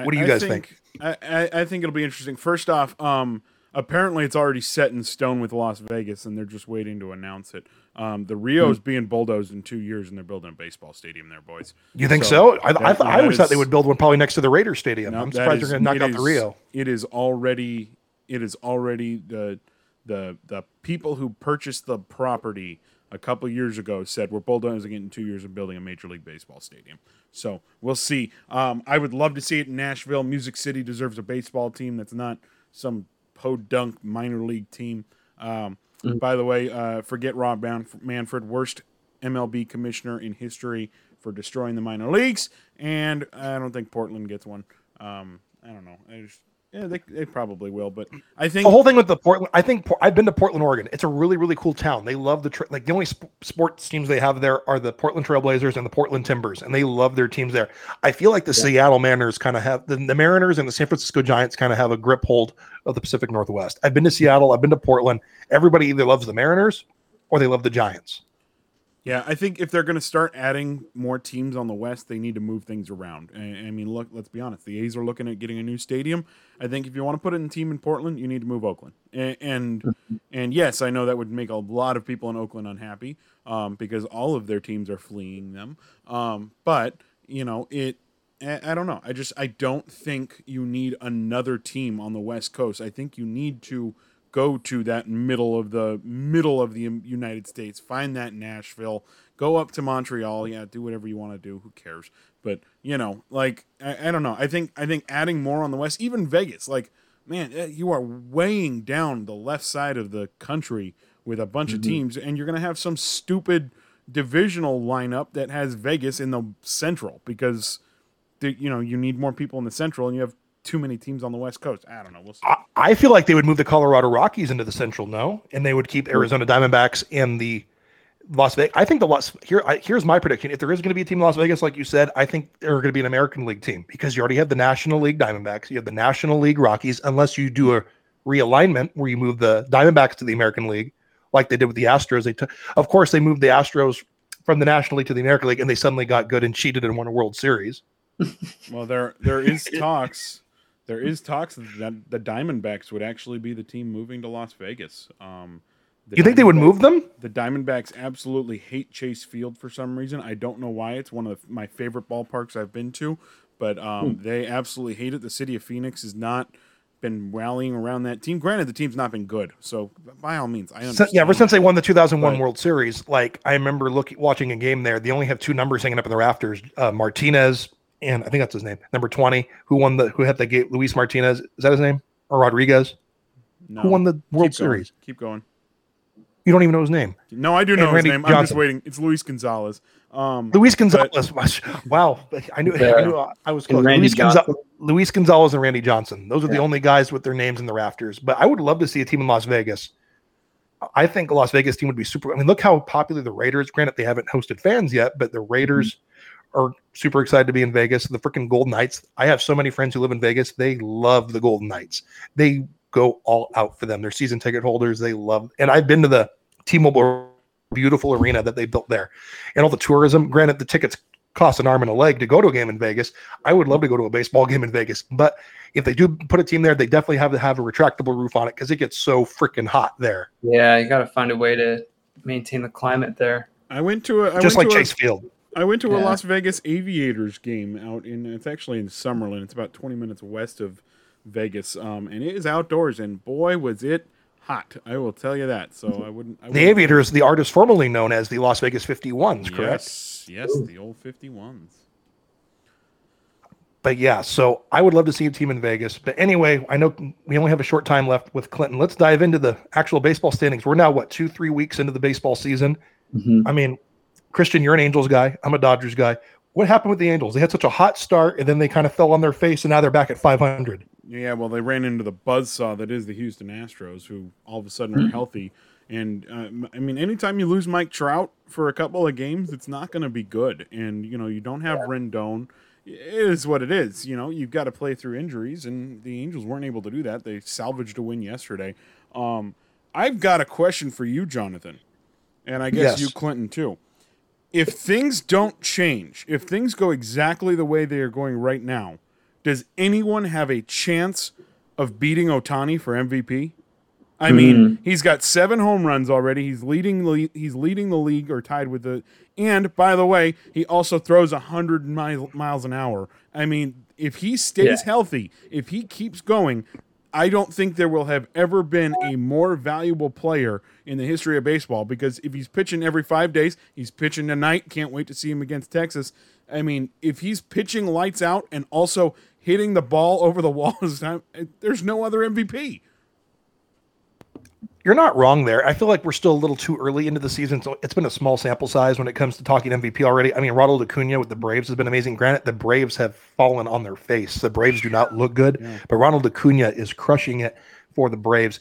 I- What do you I guys think? I, I, I think it'll be interesting. First off, um, apparently it's already set in stone with Las Vegas, and they're just waiting to announce it. Um, the. Rio's being bulldozed in two years, and they're building a baseball stadium there, boys. You think So, so? I, I, that- I that always thought they would build one probably next to the Raider Stadium. No, I'm surprised is- they're going to knock out the Rio. It is already, it is already the the the people who purchased the property a couple years ago said we're bulldozing it in two years and building a major league baseball stadium. So we'll see. Um, I would love to see it in Nashville. Music City deserves a baseball team that's not some podunk minor league team. Um, Mhm. By the way, uh, forget Rob Manfred, worst MLB commissioner in history for destroying the minor leagues, and I don't think Portland gets one. Um, I don't know. I just, yeah, they, they probably will, but I think The whole thing with the Portland, I think I've been to Portland, Oregon. It's a really, really cool town. They love the tra- like the only sp- sports teams they have there are the Portland Trailblazers and the Portland Timbers, and they love their teams there. I feel like the Seattle Mariners kind of have the, the Mariners and the San Francisco Giants kind of have a grip hold of the Pacific Northwest. I've been to Seattle. I've been to Portland. Everybody either loves the Mariners or they love the Giants. Yeah, I think if they're going to start adding more teams on the West, they need to move things around. I, I mean, look, let's be honest. The A's are looking at getting a new stadium. I think if you want to put in a team in Portland, you need to move Oakland. And and, and yes, I know that would make a lot of people in Oakland unhappy um, because all of their teams are fleeing them. Um, but you know, it. I I don't know. I just I don't think you need another team on the West Coast. I think you need to go to that middle of the middle of the United States. Find that Nashville. Go up to Montreal. Yeah, do whatever you want to do. Who cares? But you know, like I, I don't know. I think I think adding more on the West, even Vegas. Like man, eh, you are weighing down the left side of the country with a bunch of teams, and you're gonna have some stupid divisional lineup that has Vegas in the Central because the- you know you need more people in the Central, and you have too many teams on the West Coast. I don't know. We'll see. I, I feel like they would move the Colorado Rockies into the Central, no, and they would keep Arizona Diamondbacks and the Las Vegas. I think the Las here. I, here's my prediction: if there is going to be a team in Las Vegas, like you said, I think they're going to be an American League team because you already have the National League Diamondbacks, you have the National League Rockies, unless you do a realignment where you move the Diamondbacks to the American League, like they did with the Astros. They took, of course, they moved the Astros from the National League to the American League, and they suddenly got good and cheated and won a World Series. Well, there there is talks. There is talks that the Diamondbacks would actually be the team moving to Las Vegas. Um, You think they would move them? The Diamondbacks absolutely hate Chase Field for some reason. I don't know why. It's one of my favorite ballparks I've been to, but um, they absolutely hate it. The city of Phoenix is not been rallying around that team. Granted, the team's not been good, so by all means, I understand. yeah, ever since they won the 2001 Right. World Series, like I remember looking watching a game there. They only have two numbers hanging up in the rafters: uh, Martinez and I think that's his name, number 20, who won the who had the game. Luis Martinez is that his name or Rodriguez? no, Who won the keep World going, Series? Keep going. You don't even know his name. No, I do And know his Randy name. I'm just waiting. It's Luis Gonzalez. Um, Luis Gonzalez. wow, I knew, I, knew I was And close. Luis, Gonza- Luis Gonzalez and Randy Johnson. Those are the only guys with their names in the rafters. But I would love to see a team in Las Vegas. I think a Las Vegas team would be super. I mean, look how popular the Raiders. Granted, they haven't hosted fans yet, but the Raiders are super excited to be in Vegas. The freaking Golden Knights. I have so many friends who live in Vegas. They love the Golden Knights. They go all out for them. They're season ticket holders. They love. And I've been to the T-Mobile beautiful arena that they built there, and all the tourism. Granted, the tickets cost an arm and a leg to go to a game in Vegas. I would love to go to a baseball game in Vegas, but if they do put a team there, they definitely have to have a retractable roof on it because it gets so freaking hot there, Yeah, you got to find a way to maintain the climate there. I went to a I just like went to Chase Field. A, I went to a Yeah. Las Vegas Aviators game out in. It's actually in Summerlin. It's about 20 minutes west of Vegas, um, and it is outdoors. And boy, was it hot! I will tell you that. So I wouldn't. I The wouldn't- Aviators, the artist formerly known as the Las Vegas 51s, correct? Yes, yes, the old 51s. But yeah, so I would love to see a team in Vegas. But anyway, I know we only have a short time left with Clinton. Let's dive into the actual baseball standings. We're now what two, three weeks into the baseball season. I mean, Christian, you're an Angels guy. I'm a Dodgers guy. What happened with the Angels? They had such a hot start, and then they kind of fell on their face, and now they're back at 500. Yeah, well, they ran into the buzzsaw that is the Houston Astros, who all of a sudden are healthy. And uh, I mean, anytime you lose Mike Trout for a couple of games, it's not going to be good. And you know, you don't have Rendon. It is what it is. You know, you've got to play through injuries, and the Angels weren't able to do that. They salvaged a win yesterday. Um, I've got a question for you, Jonathan, and I guess Yes. you, Clinton, too. If things don't change, if things go exactly the way they are going right now, does anyone have a chance of beating Ohtani for MVP? I mean, hmm. he's got seven home runs already. He's leading. the- He's leading the league or tied with the. And by the way, he also throws hundred mile, miles an hour. I mean, if he stays Yeah. healthy, if he keeps going, I don't think there will have ever been a more valuable player in the history of baseball. Because if he's pitching every five days, he's pitching tonight. Can't wait to see him against Texas. I mean, if he's pitching lights out and also hitting the ball over the wall there's no other MVP. You're not wrong there. I feel like we're still a little too early into the season, so it's been a small sample size when it comes to talking MVP already. I mean, Ronald Acuna with the Braves has been amazing. Granted, the Braves have fallen on their face. The Braves do not look good, but Ronald Acuna is crushing it for the Braves.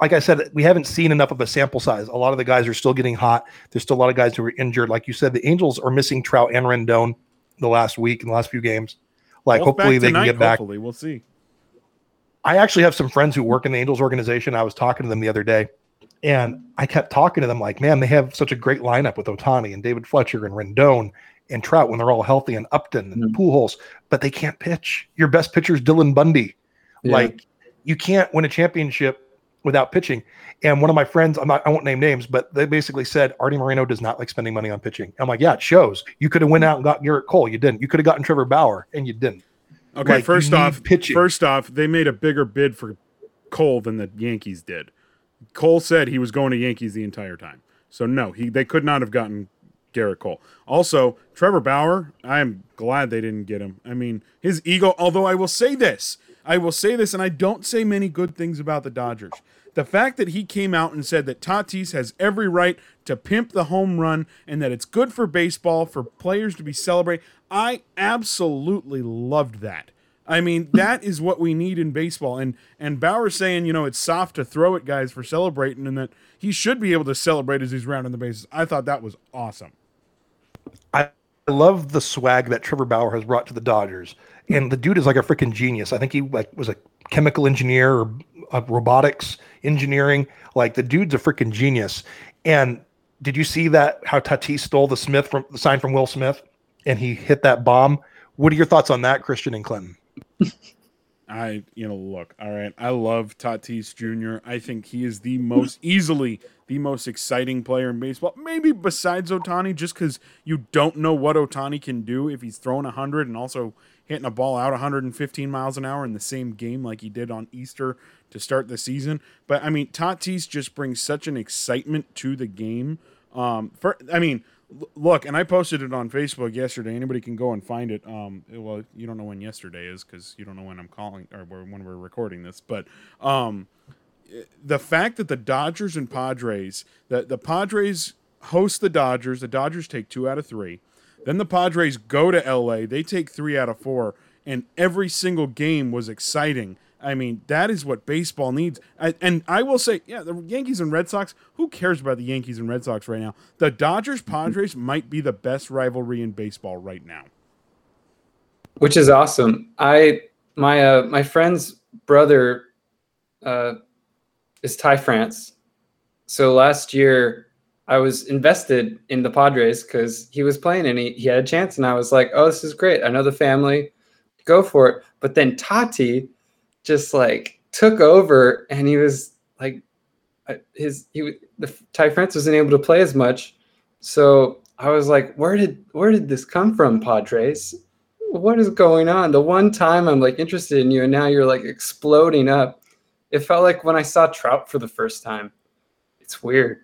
Like I said, we haven't seen enough of a sample size. A lot of the guys are still getting hot. There's still a lot of guys who are injured. Like you said, the Angels are missing Trout and Rendon the last week and the last few games. Like, hopefully they can get back. Hopefully, we'll see. I actually have some friends who work in the Angels organization. I was talking to them the other day, and I kept talking to them like, man, they have such a great lineup with Ohtani and David Fletcher and Rendon and Trout when they're all healthy and Upton and Mhm. Pujols, but they can't pitch. Your best pitcher is Dylan Bundy. Yeah. Like, you can't win a championship without pitching. And one of my friends, I'm not, I won't name names, but they basically said Arte Moreno does not like spending money on pitching. I'm like, yeah, it shows. You could have went out and got Gerrit Cole, you didn't. You could have gotten Trevor Bauer, and you didn't. Okay, Like, first off, pitching. first off, they made a bigger bid for Cole than the Yankees did. Cole said he was going to Yankees the entire time. So no, he they could not have gotten Gerrit Cole. Also, Trevor Bauer, I am glad they didn't get him. I mean, his ego, although I will say this, I will say this and I don't say many good things about the Dodgers. The fact that he came out and said that Tatis has every right to pimp the home run and that it's good for baseball for players to be celebrating, I absolutely loved that. I mean, that is what we need in baseball. And and Bauer saying, you know, it's soft to throw at guys for celebrating and that he should be able to celebrate as he's rounding the bases. I thought that was awesome. I love the swag that Trevor Bauer has brought to the Dodgers, and the dude is like a freaking genius. I think he like was a chemical engineer or uh, robotics engineering. Like the dude's a freaking genius. And did you see that how Tatis stole the Smith from the sign from Will Smith, and he hit that bomb? What are your thoughts on that, Christian and Clinton? I, you know, look, all right. I love Tatis Jr. I think he is the most easily the most exciting player in baseball, maybe besides Ohtani, just because you don't know what Ohtani can do if he's throwing 100 and also hitting a ball out 115 miles an hour in the same game like he did on Easter to start the season. But I mean, Tatis just brings such an excitement to the game. Um, for I mean, look, and I posted it on Facebook yesterday. Anybody can go and find it. Um, well, you don't know when yesterday is because you don't know when I'm calling or when we're recording this. But um, the fact that the Dodgers and Padres, the the Padres host the Dodgers, the Dodgers take two out of three. Then the Padres go to LA, they take three out of four, and every single game was exciting. I mean, that is what baseball needs. I, and I will say, yeah, the Yankees and Red Sox, who cares about the Yankees and Red Sox right now? The Dodgers Padres might be the best rivalry in baseball right now. which is awesome. I my uh, my friend's brother uh, is Ty France. So last year I was invested in the Padres because he was playing and he, he had a chance, and I was like, "Oh, this is great! I know the family, go for it." But then Tati just like took over, and he was like, uh, his he the Ty France wasn't able to play as much, so I was like, "Where did where did this come from, Padres?" what is going on? The one time I'm like interested in you, and now you're like exploding up. It felt like when I saw Trout for the first time. It's weird.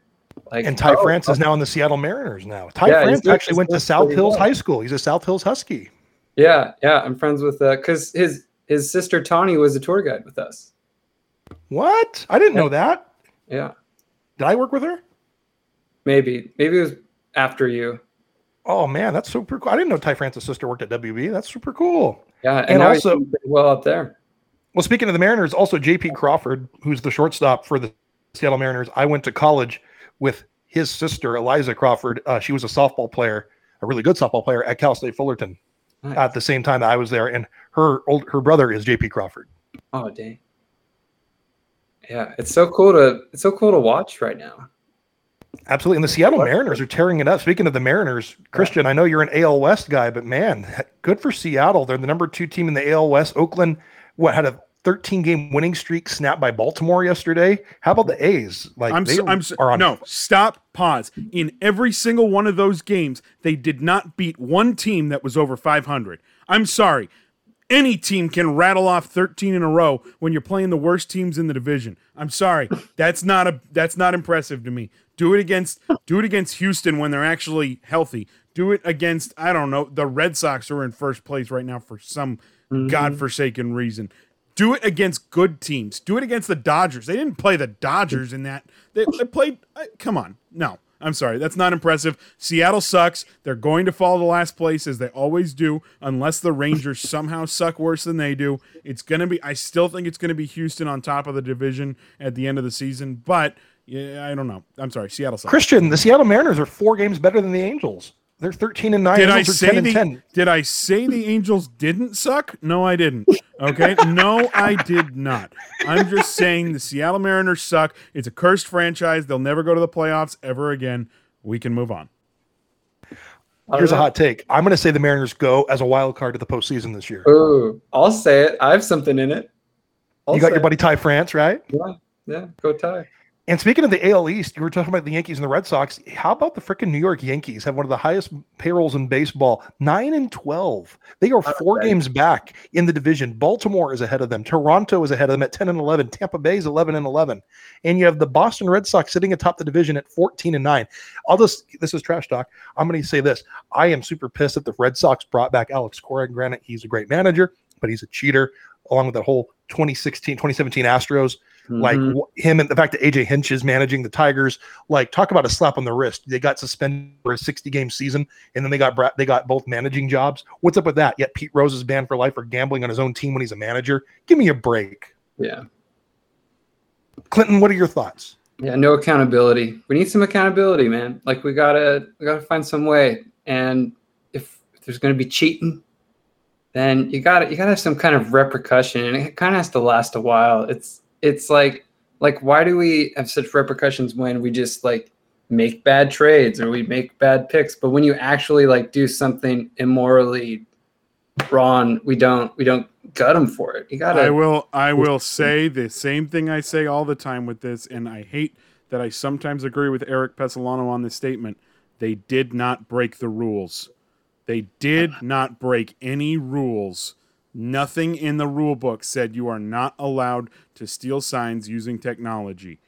Like And Ty oh, France is now in the Seattle Mariners now. Ty Yeah, France actually went to South Hills well. High School. He's a South Hills Husky. Yeah, yeah. I'm friends with uh because his his sister Tawny was a tour guide with us. What? I didn't know that. Yeah, Did I work with her? maybe maybe it was after you. Oh man, that's super cool. I didn't know Ty France's sister worked at WB. That's super cool. Yeah, and, And also- well up there. Well, speaking of the Mariners, also JP Crawford, who's the shortstop for the Seattle Mariners. I went to college with his sister, Eliza Crawford. Uh, she was a softball player, a really good softball player at Cal State Fullerton Nice. at the same time that I was there. And her old her brother is JP Crawford. Oh dang. Yeah, it's so cool to it's so cool to watch right now. Absolutely. And the Seattle Mariners are tearing it up. Speaking of the Mariners, Christian, I know you're an AL West guy, but man, good for Seattle. They're the number two team in the AL West. Oakland, what had a 13 game winning streak snapped by Baltimore yesterday. How about the A's? Like I'm, they so, I'm so, are on no stop pause in every single one of those games they did not beat one team that was over 500 i'm sorry any team can rattle off 13 in a row when you're playing the worst teams in the division i'm sorry that's not a that's not impressive to me do it against do it against houston when they're actually healthy do it against i don't know the red sox who are in first place right now for some mm-hmm. godforsaken reason do it against good teams. Do it against the Dodgers. They didn't play the Dodgers mm. in that. They, they played. I, come on, no. I'm sorry. That's not impressive. Seattle sucks. They're going to fall to last place as they always do, unless the Rangers somehow suck worse than they do. It's gonna be. I still think it's gonna be Houston on top of the division at the end of the season, but yeah, I don't know. I'm sorry. Seattle sucks. Christian, the Seattle Mariners are four games better than the Angels. They're 13 and 9. Did I Angels are say 10 the and 10. Did I say the Angels didn't suck? No, I didn't. Okay, no, I did not. I'm just saying the Seattle Mariners suck. It's a cursed franchise. They'll never go to the playoffs ever again. We can move on. Here's a hot take. I'm going to say the Mariners go as a wild card to the postseason this year. Ooh, I'll say it. I have something in it. I'll You got your buddy Ty France, right? Yeah, yeah. Go Ty. And speaking of the AL East, you were talking about the Yankees and the Red Sox. How about the freaking New York Yankees have one of the highest payrolls in baseball, nine and twelve. They are four Okay. games back in the division. Baltimore is ahead of them. Toronto is ahead of them at ten and eleven. Tampa Bay is eleven and eleven, and you have the Boston Red Sox sitting atop the division at fourteen and nine. I'll just this is trash talk. I'm going to say this: I am super pissed that the Red Sox brought back Alex Cora. Granted, he's a great manager, but he's a cheater. Along with that whole 2016, 2017 Astros like Mhm. wh- him and the fact that AJ Hinch is managing the Tigers, like talk about a slap on the wrist. They got suspended for a 60 game season, and then they got they got both managing jobs. What's up with that? Yet Pete Rose is banned for life for gambling on his own team when he's a manager. Give me a break, yeah, Clinton. What are your thoughts? yeah. No accountability. We need some accountability, man. Like we gotta we gotta find some way. And if, if there's gonna be cheating, then you gotta you gotta have some kind of repercussion, and it kind of has to last a while. It's it's like like why do we have such repercussions when we just like make bad trades or we make bad picks, but when you actually like do something immorally wrong, we don't we don't gut them for it. You gotta I will I will say the same thing I say all the time with this, and I hate that I sometimes agree with Eric Pesolano on this statement. They did not break the rules. They did not break any rules. Nothing in the rule book said you are not allowed to steal signs using technology.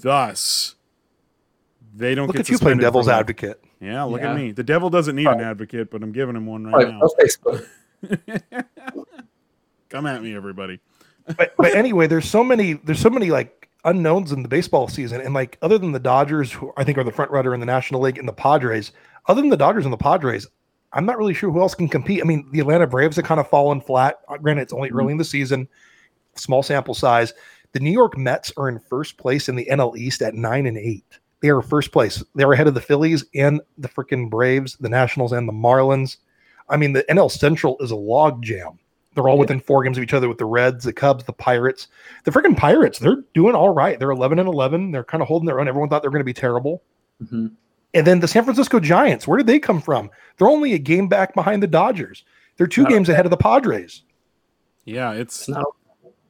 Thus, they don't Look get at you playing devil's from advocate. Yeah, look Yeah. at me. The devil doesn't need an advocate, but I'm giving him one right Like, now. Facebook. Come at me, everybody. but but anyway, there's so many there's so many like unknowns in the baseball season, and like other than the Dodgers, who I think are the front runner in the National League, and the Padres, other than the Dodgers and the Padres, I'm not really sure who else can compete. I mean, the Atlanta Braves have kind of fallen flat. Uh, Granted, it's only early in the season, small sample size. The New York Mets are in first place in the NL East at nine and eight. They are first place. They're ahead of the Phillies and the freaking Braves, the Nationals, and the Marlins. I mean, the NL Central is a log jam. They're all Yeah. within four games of each other with the Reds, the Cubs, the Pirates. The freaking Pirates, they're doing all right. They're 11 and 11. They're kind of holding their own. Everyone thought they were going to be terrible. Mhm. And then the San Francisco Giants, where did they come from? They're only a game back behind the Dodgers. They're two games ahead of the Padres. Yeah, it's It's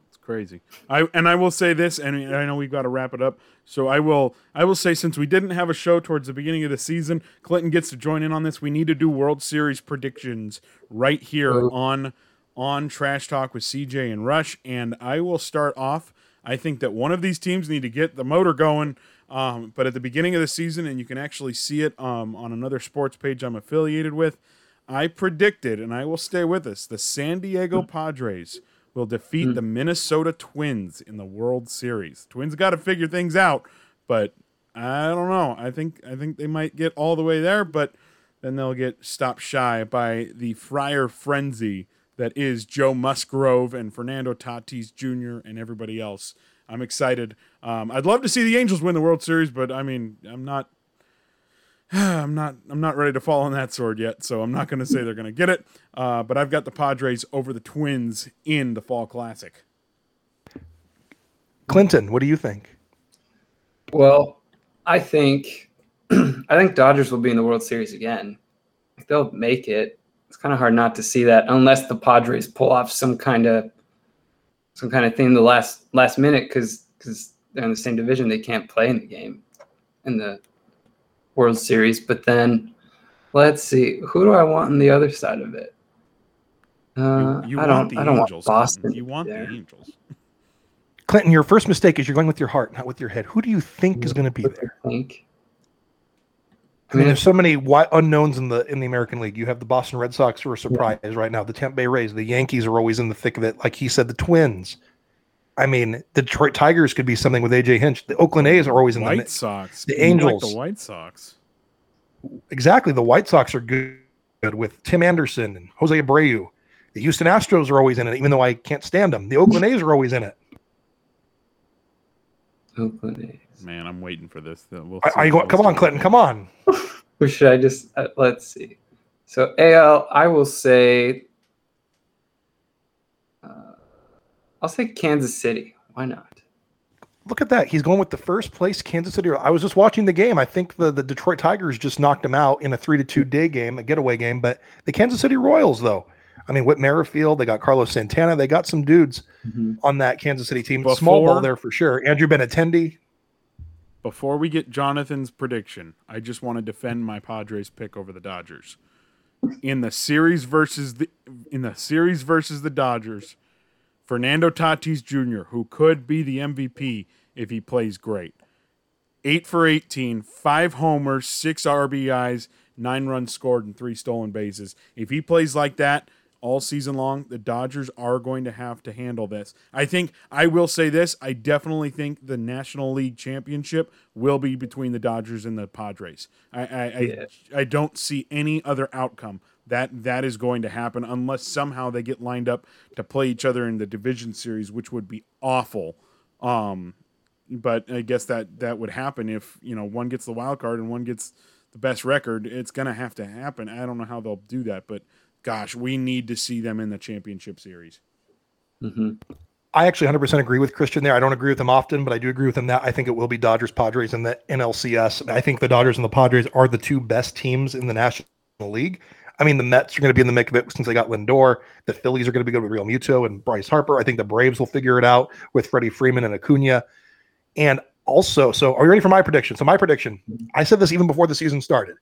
It's crazy. I and I will say this, and I know we've got to wrap it up. So I will I will say since we didn't have a show towards the beginning of the season, Clinton gets to join in on this. We need to do World Series predictions right here Oh. on on Trash Talk with CJ and Rush. And I will start off. I think that one of these teams need to get the motor going. Um, but at the beginning of the season, and you can actually see it um, on another sports page I'm affiliated with, I predicted, and I will stay with this, the San Diego Padres will defeat the Minnesota Twins in the World Series. Twins got to figure things out, but I don't know. I think I think they might get all the way there, but then they'll get stopped shy by the Friar frenzy that is Joe Musgrove and Fernando Tatis Jr. and everybody else. I'm excited. Um, I'd love to see the Angels win the World Series, but I mean, I'm not. I'm not. I'm not ready to fall on that sword yet, so I'm not going to say they're going to get it. Uh, but I've got the Padres over the Twins in the Fall Classic. Clinton, what do you think? Well, I think I think Dodgers will be in the World Series again. They'll make it, it's kind of hard not to see that unless the Padres pull off some kind of some kind of thing the last last minute because because they're in the same division, they can't play in the game in the World Series. But then let's see, who do I want on the other side of it? Uh, You, you I want don't. the I don't Angels. want Boston. Clinton. You want there. the Angels. Clinton, your first mistake is you're going with your heart, not with your head. Who do you think is going to be there? you think? I mean, there's so many wi- unknowns in the in the American League. You have the Boston Red Sox who are a surprise right now. The Tampa Bay Rays, the Yankees are always in the thick of it. Like he said, the Twins. I mean, the Detroit Tigers could be something with AJ Hinch. The Oakland A's are always in the White. Sox. the You like Angels. the White Sox. Exactly. The White Sox are good, good with Tim Anderson and Jose Abreu. The Houston Astros are always in it, even though I can't stand them. The Oakland A's are always in it. Oakland A's. Man, I'm waiting for this. We'll Are, are you going? Come on. Clinton. Come on. Who should I just uh, let's see? So AL, I will say, uh, I'll say Kansas City. Why not? Look at that. He's going with the first place Kansas City. I was just watching the game. I think the, the Detroit Tigers just knocked him out in a three to two day game, a getaway game. But the Kansas City Royals, though, I mean, Whit Merrifield, they got Carlos Santana, they got some dudes on that Kansas City team. Small ball there for sure. Andrew Benintendi. Before we get Jonathan's prediction, I just want to defend my Padres pick over the Dodgers. In the series versus the in the series versus the Dodgers, Fernando Tatis Jr., who could be the MVP if he plays great. 8 for 18, 5 homers, 6 RBIs, 9 runs scored and 3 stolen bases. If he plays like that all season long, the Dodgers are going to have to handle this. I think I will say this, I definitely think the National League Championship will be between the Dodgers and the Padres. I I, Yeah. I, I don't see any other outcome. That that is going to happen unless somehow they get lined up to play each other in the division series, which would be awful. Um, but I guess that that would happen if you know one gets the wild card and one gets the best record. It's gonna have to happen. I don't know how they'll do that, but gosh, we need to see them in the championship series. hmm I actually 100% agree with Christian there. I don't agree with him often, but I do agree with him that I think it will be Dodgers, Padres, and the NLCS. I think the Dodgers and the Padres are the two best teams in the National League. I mean, the Mets are going to be in the mix of it since they got Lindor. The Phillies are going to be good with Realmuto and Bryce Harper. I think the Braves will figure it out with Freddie Freeman and Acuna. And also, so are you ready for my prediction? So my prediction, I said this even before the season started.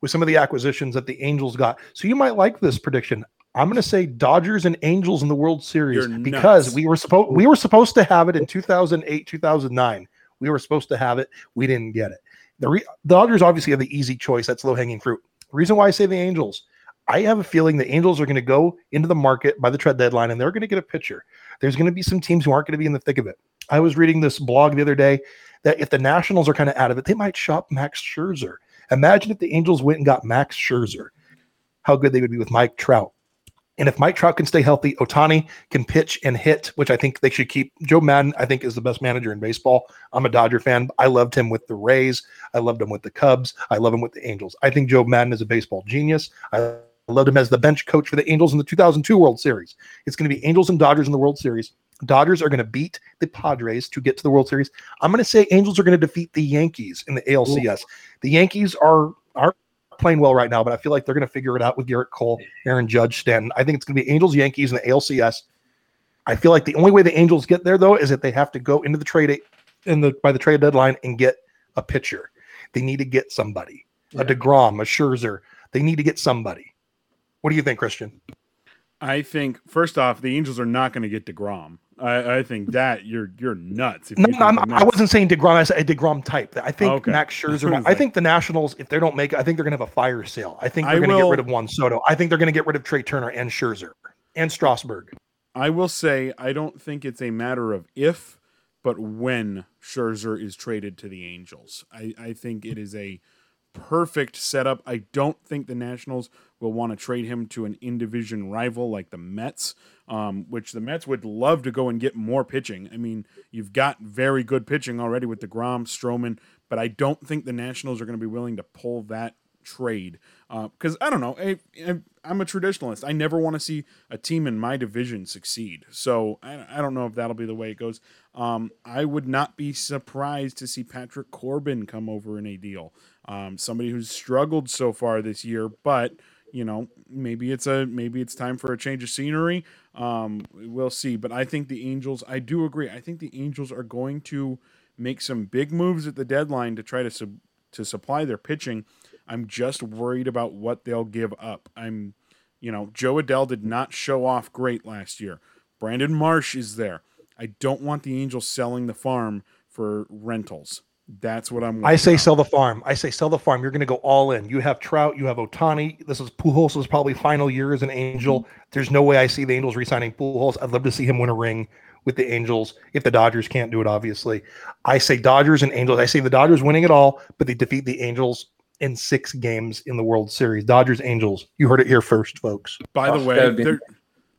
With some of the acquisitions that the Angels got. So you might like this prediction. I'm going to say Dodgers and Angels in the World Series You're because nuts. we were supposed we were supposed to have it in 2008, 2009. We were supposed to have it. We didn't get it. The re- Dodgers obviously have the easy choice. That's low hanging fruit. The reason why I say the Angels, I have a feeling the Angels are going to go into the market by the trade deadline and they're going to get a pitcher. There's going to be some teams who aren't going to be in the thick of it. I was reading this blog the other day that if the Nationals are kind of out of it, they might shop Max Scherzer. Imagine if the Angels went and got Max Scherzer, how good they would be with Mike Trout. And if Mike Trout can stay healthy, Ohtani can pitch and hit, which I think they should keep. Joe Maddon, I think, is the best manager in baseball. I'm a Dodger fan. I loved him with the Rays. I loved him with the Cubs. I love him with the Angels. I think Joe Maddon is a baseball genius. I loved him as the bench coach for the Angels in the 2002 World Series. It's going to be Angels and Dodgers in the World Series. Dodgers are going to beat the Padres to get to the World Series. I'm going to say Angels are going to defeat the Yankees in the ALCS. The Yankees are are playing well right now, but I feel like they're going to figure it out with Gerrit Cole, Aaron Judge, Stanton. I think it's going to be Angels, Yankees, and the ALCS. I feel like the only way the Angels get there though is that they have to go into the trade in the by the trade deadline and get a pitcher. They need to get somebody, Yeah. a Degrom, a Scherzer. They need to get somebody. What do you think, Christian? I think first off, the Angels are not going to get Degrom. I, I think that you're you're nuts. If No, you I'm, the I wasn't saying Degrom. I said a Degrom type. I think Okay. Max Scherzer. I was I like- think the Nationals, if they don't make it, I think they're going to have a fire sale. I think they're going to get rid of Juan Soto. I think they're going to get rid of Trea Turner and Scherzer and Strasburg. I will say I don't think it's a matter of if, but when Scherzer is traded to the Angels. I, I think it is a perfect setup. I don't think the Nationals will want to trade him to an in division rival like the Mets, um, which the Mets would love to go and get more pitching. I mean, you've got very good pitching already with DeGrom, Stroman, but I don't think the Nationals are going to be willing to pull that trade because I don't know. I, I'm a traditionalist. I never want to see a team in my division succeed. So I, I don't know if that'll be the way it goes. Um, I would not be surprised to see Patrick Corbin come over in a deal. Um, somebody who's struggled so far this year, but you know maybe it's a maybe it's time for a change of scenery. Um, we'll see. But I think the Angels. I do agree. I think the Angels are going to make some big moves at the deadline to try to sub, to supply their pitching. I'm just worried about what they'll give up. I'm, you know, Jo Adell did not show off great last year. Brandon Marsh is there. I don't want the Angels selling the farm for rentals. That's what I'm. I say about. sell the farm. I say sell the farm. You're going to go all in. You have Trout. You have Ohtani. This is Pujols' probably final year as an Angel. There's no way I see the Angels re-signing Pujols. I'd love to see him win a ring with the Angels if the Dodgers can't do it. Obviously, I say Dodgers and Angels. I say the Dodgers winning it all, but they defeat the Angels in six games in the World Series. Dodgers Angels. You heard it here first, folks. By the that way, there,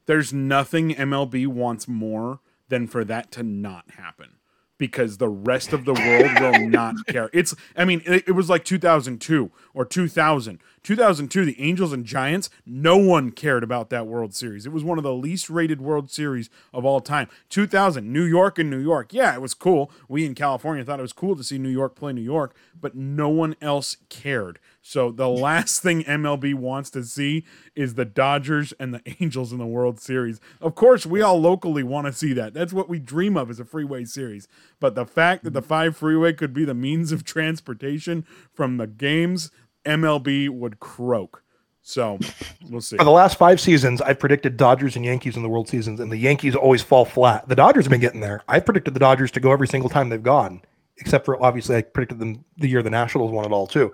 there's nothing MLB wants more than for that to not happen because the rest of the world will not care. It's, I mean, it, it was like 2002 or 2000. 2002, the Angels and Giants, no one cared about that World Series. It was one of the least rated World Series of all time. 2000, New York and New York. Yeah, it was cool. We in California thought it was cool to see New York play New York, but no one else cared. So the last thing MLB wants to see is the Dodgers and the Angels in the World Series. Of course, we all locally want to see that. That's what we dream of as a freeway series. But the fact that the mm-hmm. five freeway could be the means of transportation from the games, MLB would croak. So we'll see. For the last five seasons, I've predicted Dodgers and Yankees in the World Seasons, and the Yankees always fall flat. The Dodgers have been getting there. I predicted the Dodgers to go every single time they've gone, except for obviously I predicted them the year the Nationals won it all too.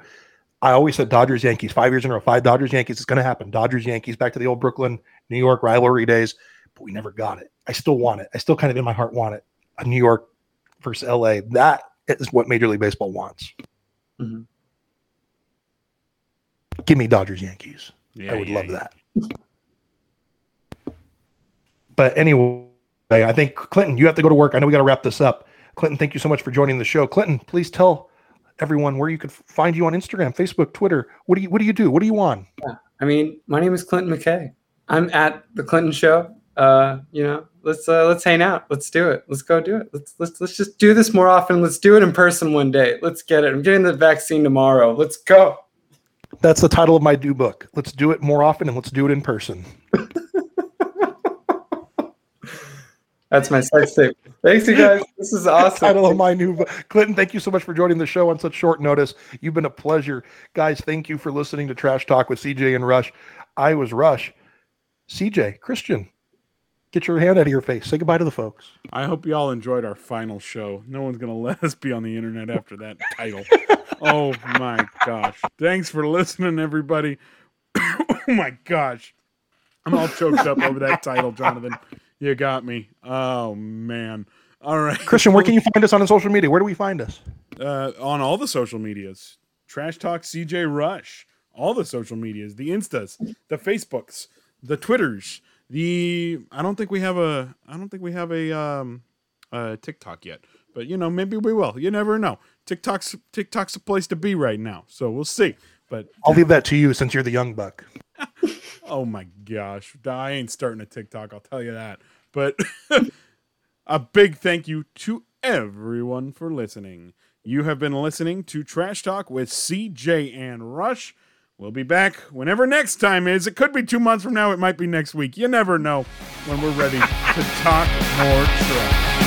I always said Dodgers Yankees five years in a row, five Dodgers Yankees. It's going to happen. Dodgers Yankees back to the old Brooklyn New York rivalry days, but we never got it. I still want it. I still kind of in my heart want it. A New York versus LA. That is what Major League Baseball wants. Mhm. Give me Dodgers Yankees. Yeah, I would yeah, love yeah. that. But anyway, I think Clinton, you have to go to work. I know we got to wrap this up. Clinton, thank you so much for joining the show. Clinton, please tell everyone where you could find you on Instagram, Facebook, Twitter. What do you What do you do? What are you on? I mean, my name is Clinton McKay. I'm at the Clinton Show. Uh, you know, let's uh, let's hang out. Let's do it. Let's go do it. Let's let's let's just do this more often. Let's do it in person one day. Let's get it. I'm getting the vaccine tomorrow. Let's go. That's the title of my do book. Let's do it more often and let's do it in person. That's my sex tape. Thanks, you guys. This is awesome. Title of my new. Clinton, thank you so much for joining the show on such short notice. You've been a pleasure. Guys, thank you for listening to Trash Talk with CJ and Rush. I was Rush. CJ, Christian, get your hand out of your face. Say goodbye to the folks. I hope y'all enjoyed our final show. No one's gonna let us be on the internet after that title. oh my gosh. Thanks for listening, everybody. oh my gosh. I'm all choked up over that title, Jonathan. You got me. Oh man. All right. Christian, where can you find us on social media? Where do we find us? Uh, on all the social medias. Trash Talk CJ Rush. All the social medias, the Instas, the Facebooks, the Twitters, the I don't think we have a I don't think we have a um a TikTok yet. But you know, maybe we will. You never know. TikTok's TikTok's a place to be right now. So we'll see. But I'll leave that to you since you're the young buck. oh my gosh, I ain't starting a TikTok. I'll tell you that. But a big thank you to everyone for listening. You have been listening to Trash Talk with CJ and Rush. We'll be back whenever next time is. It could be two months from now. It might be next week. You never know when we're ready to talk more trash.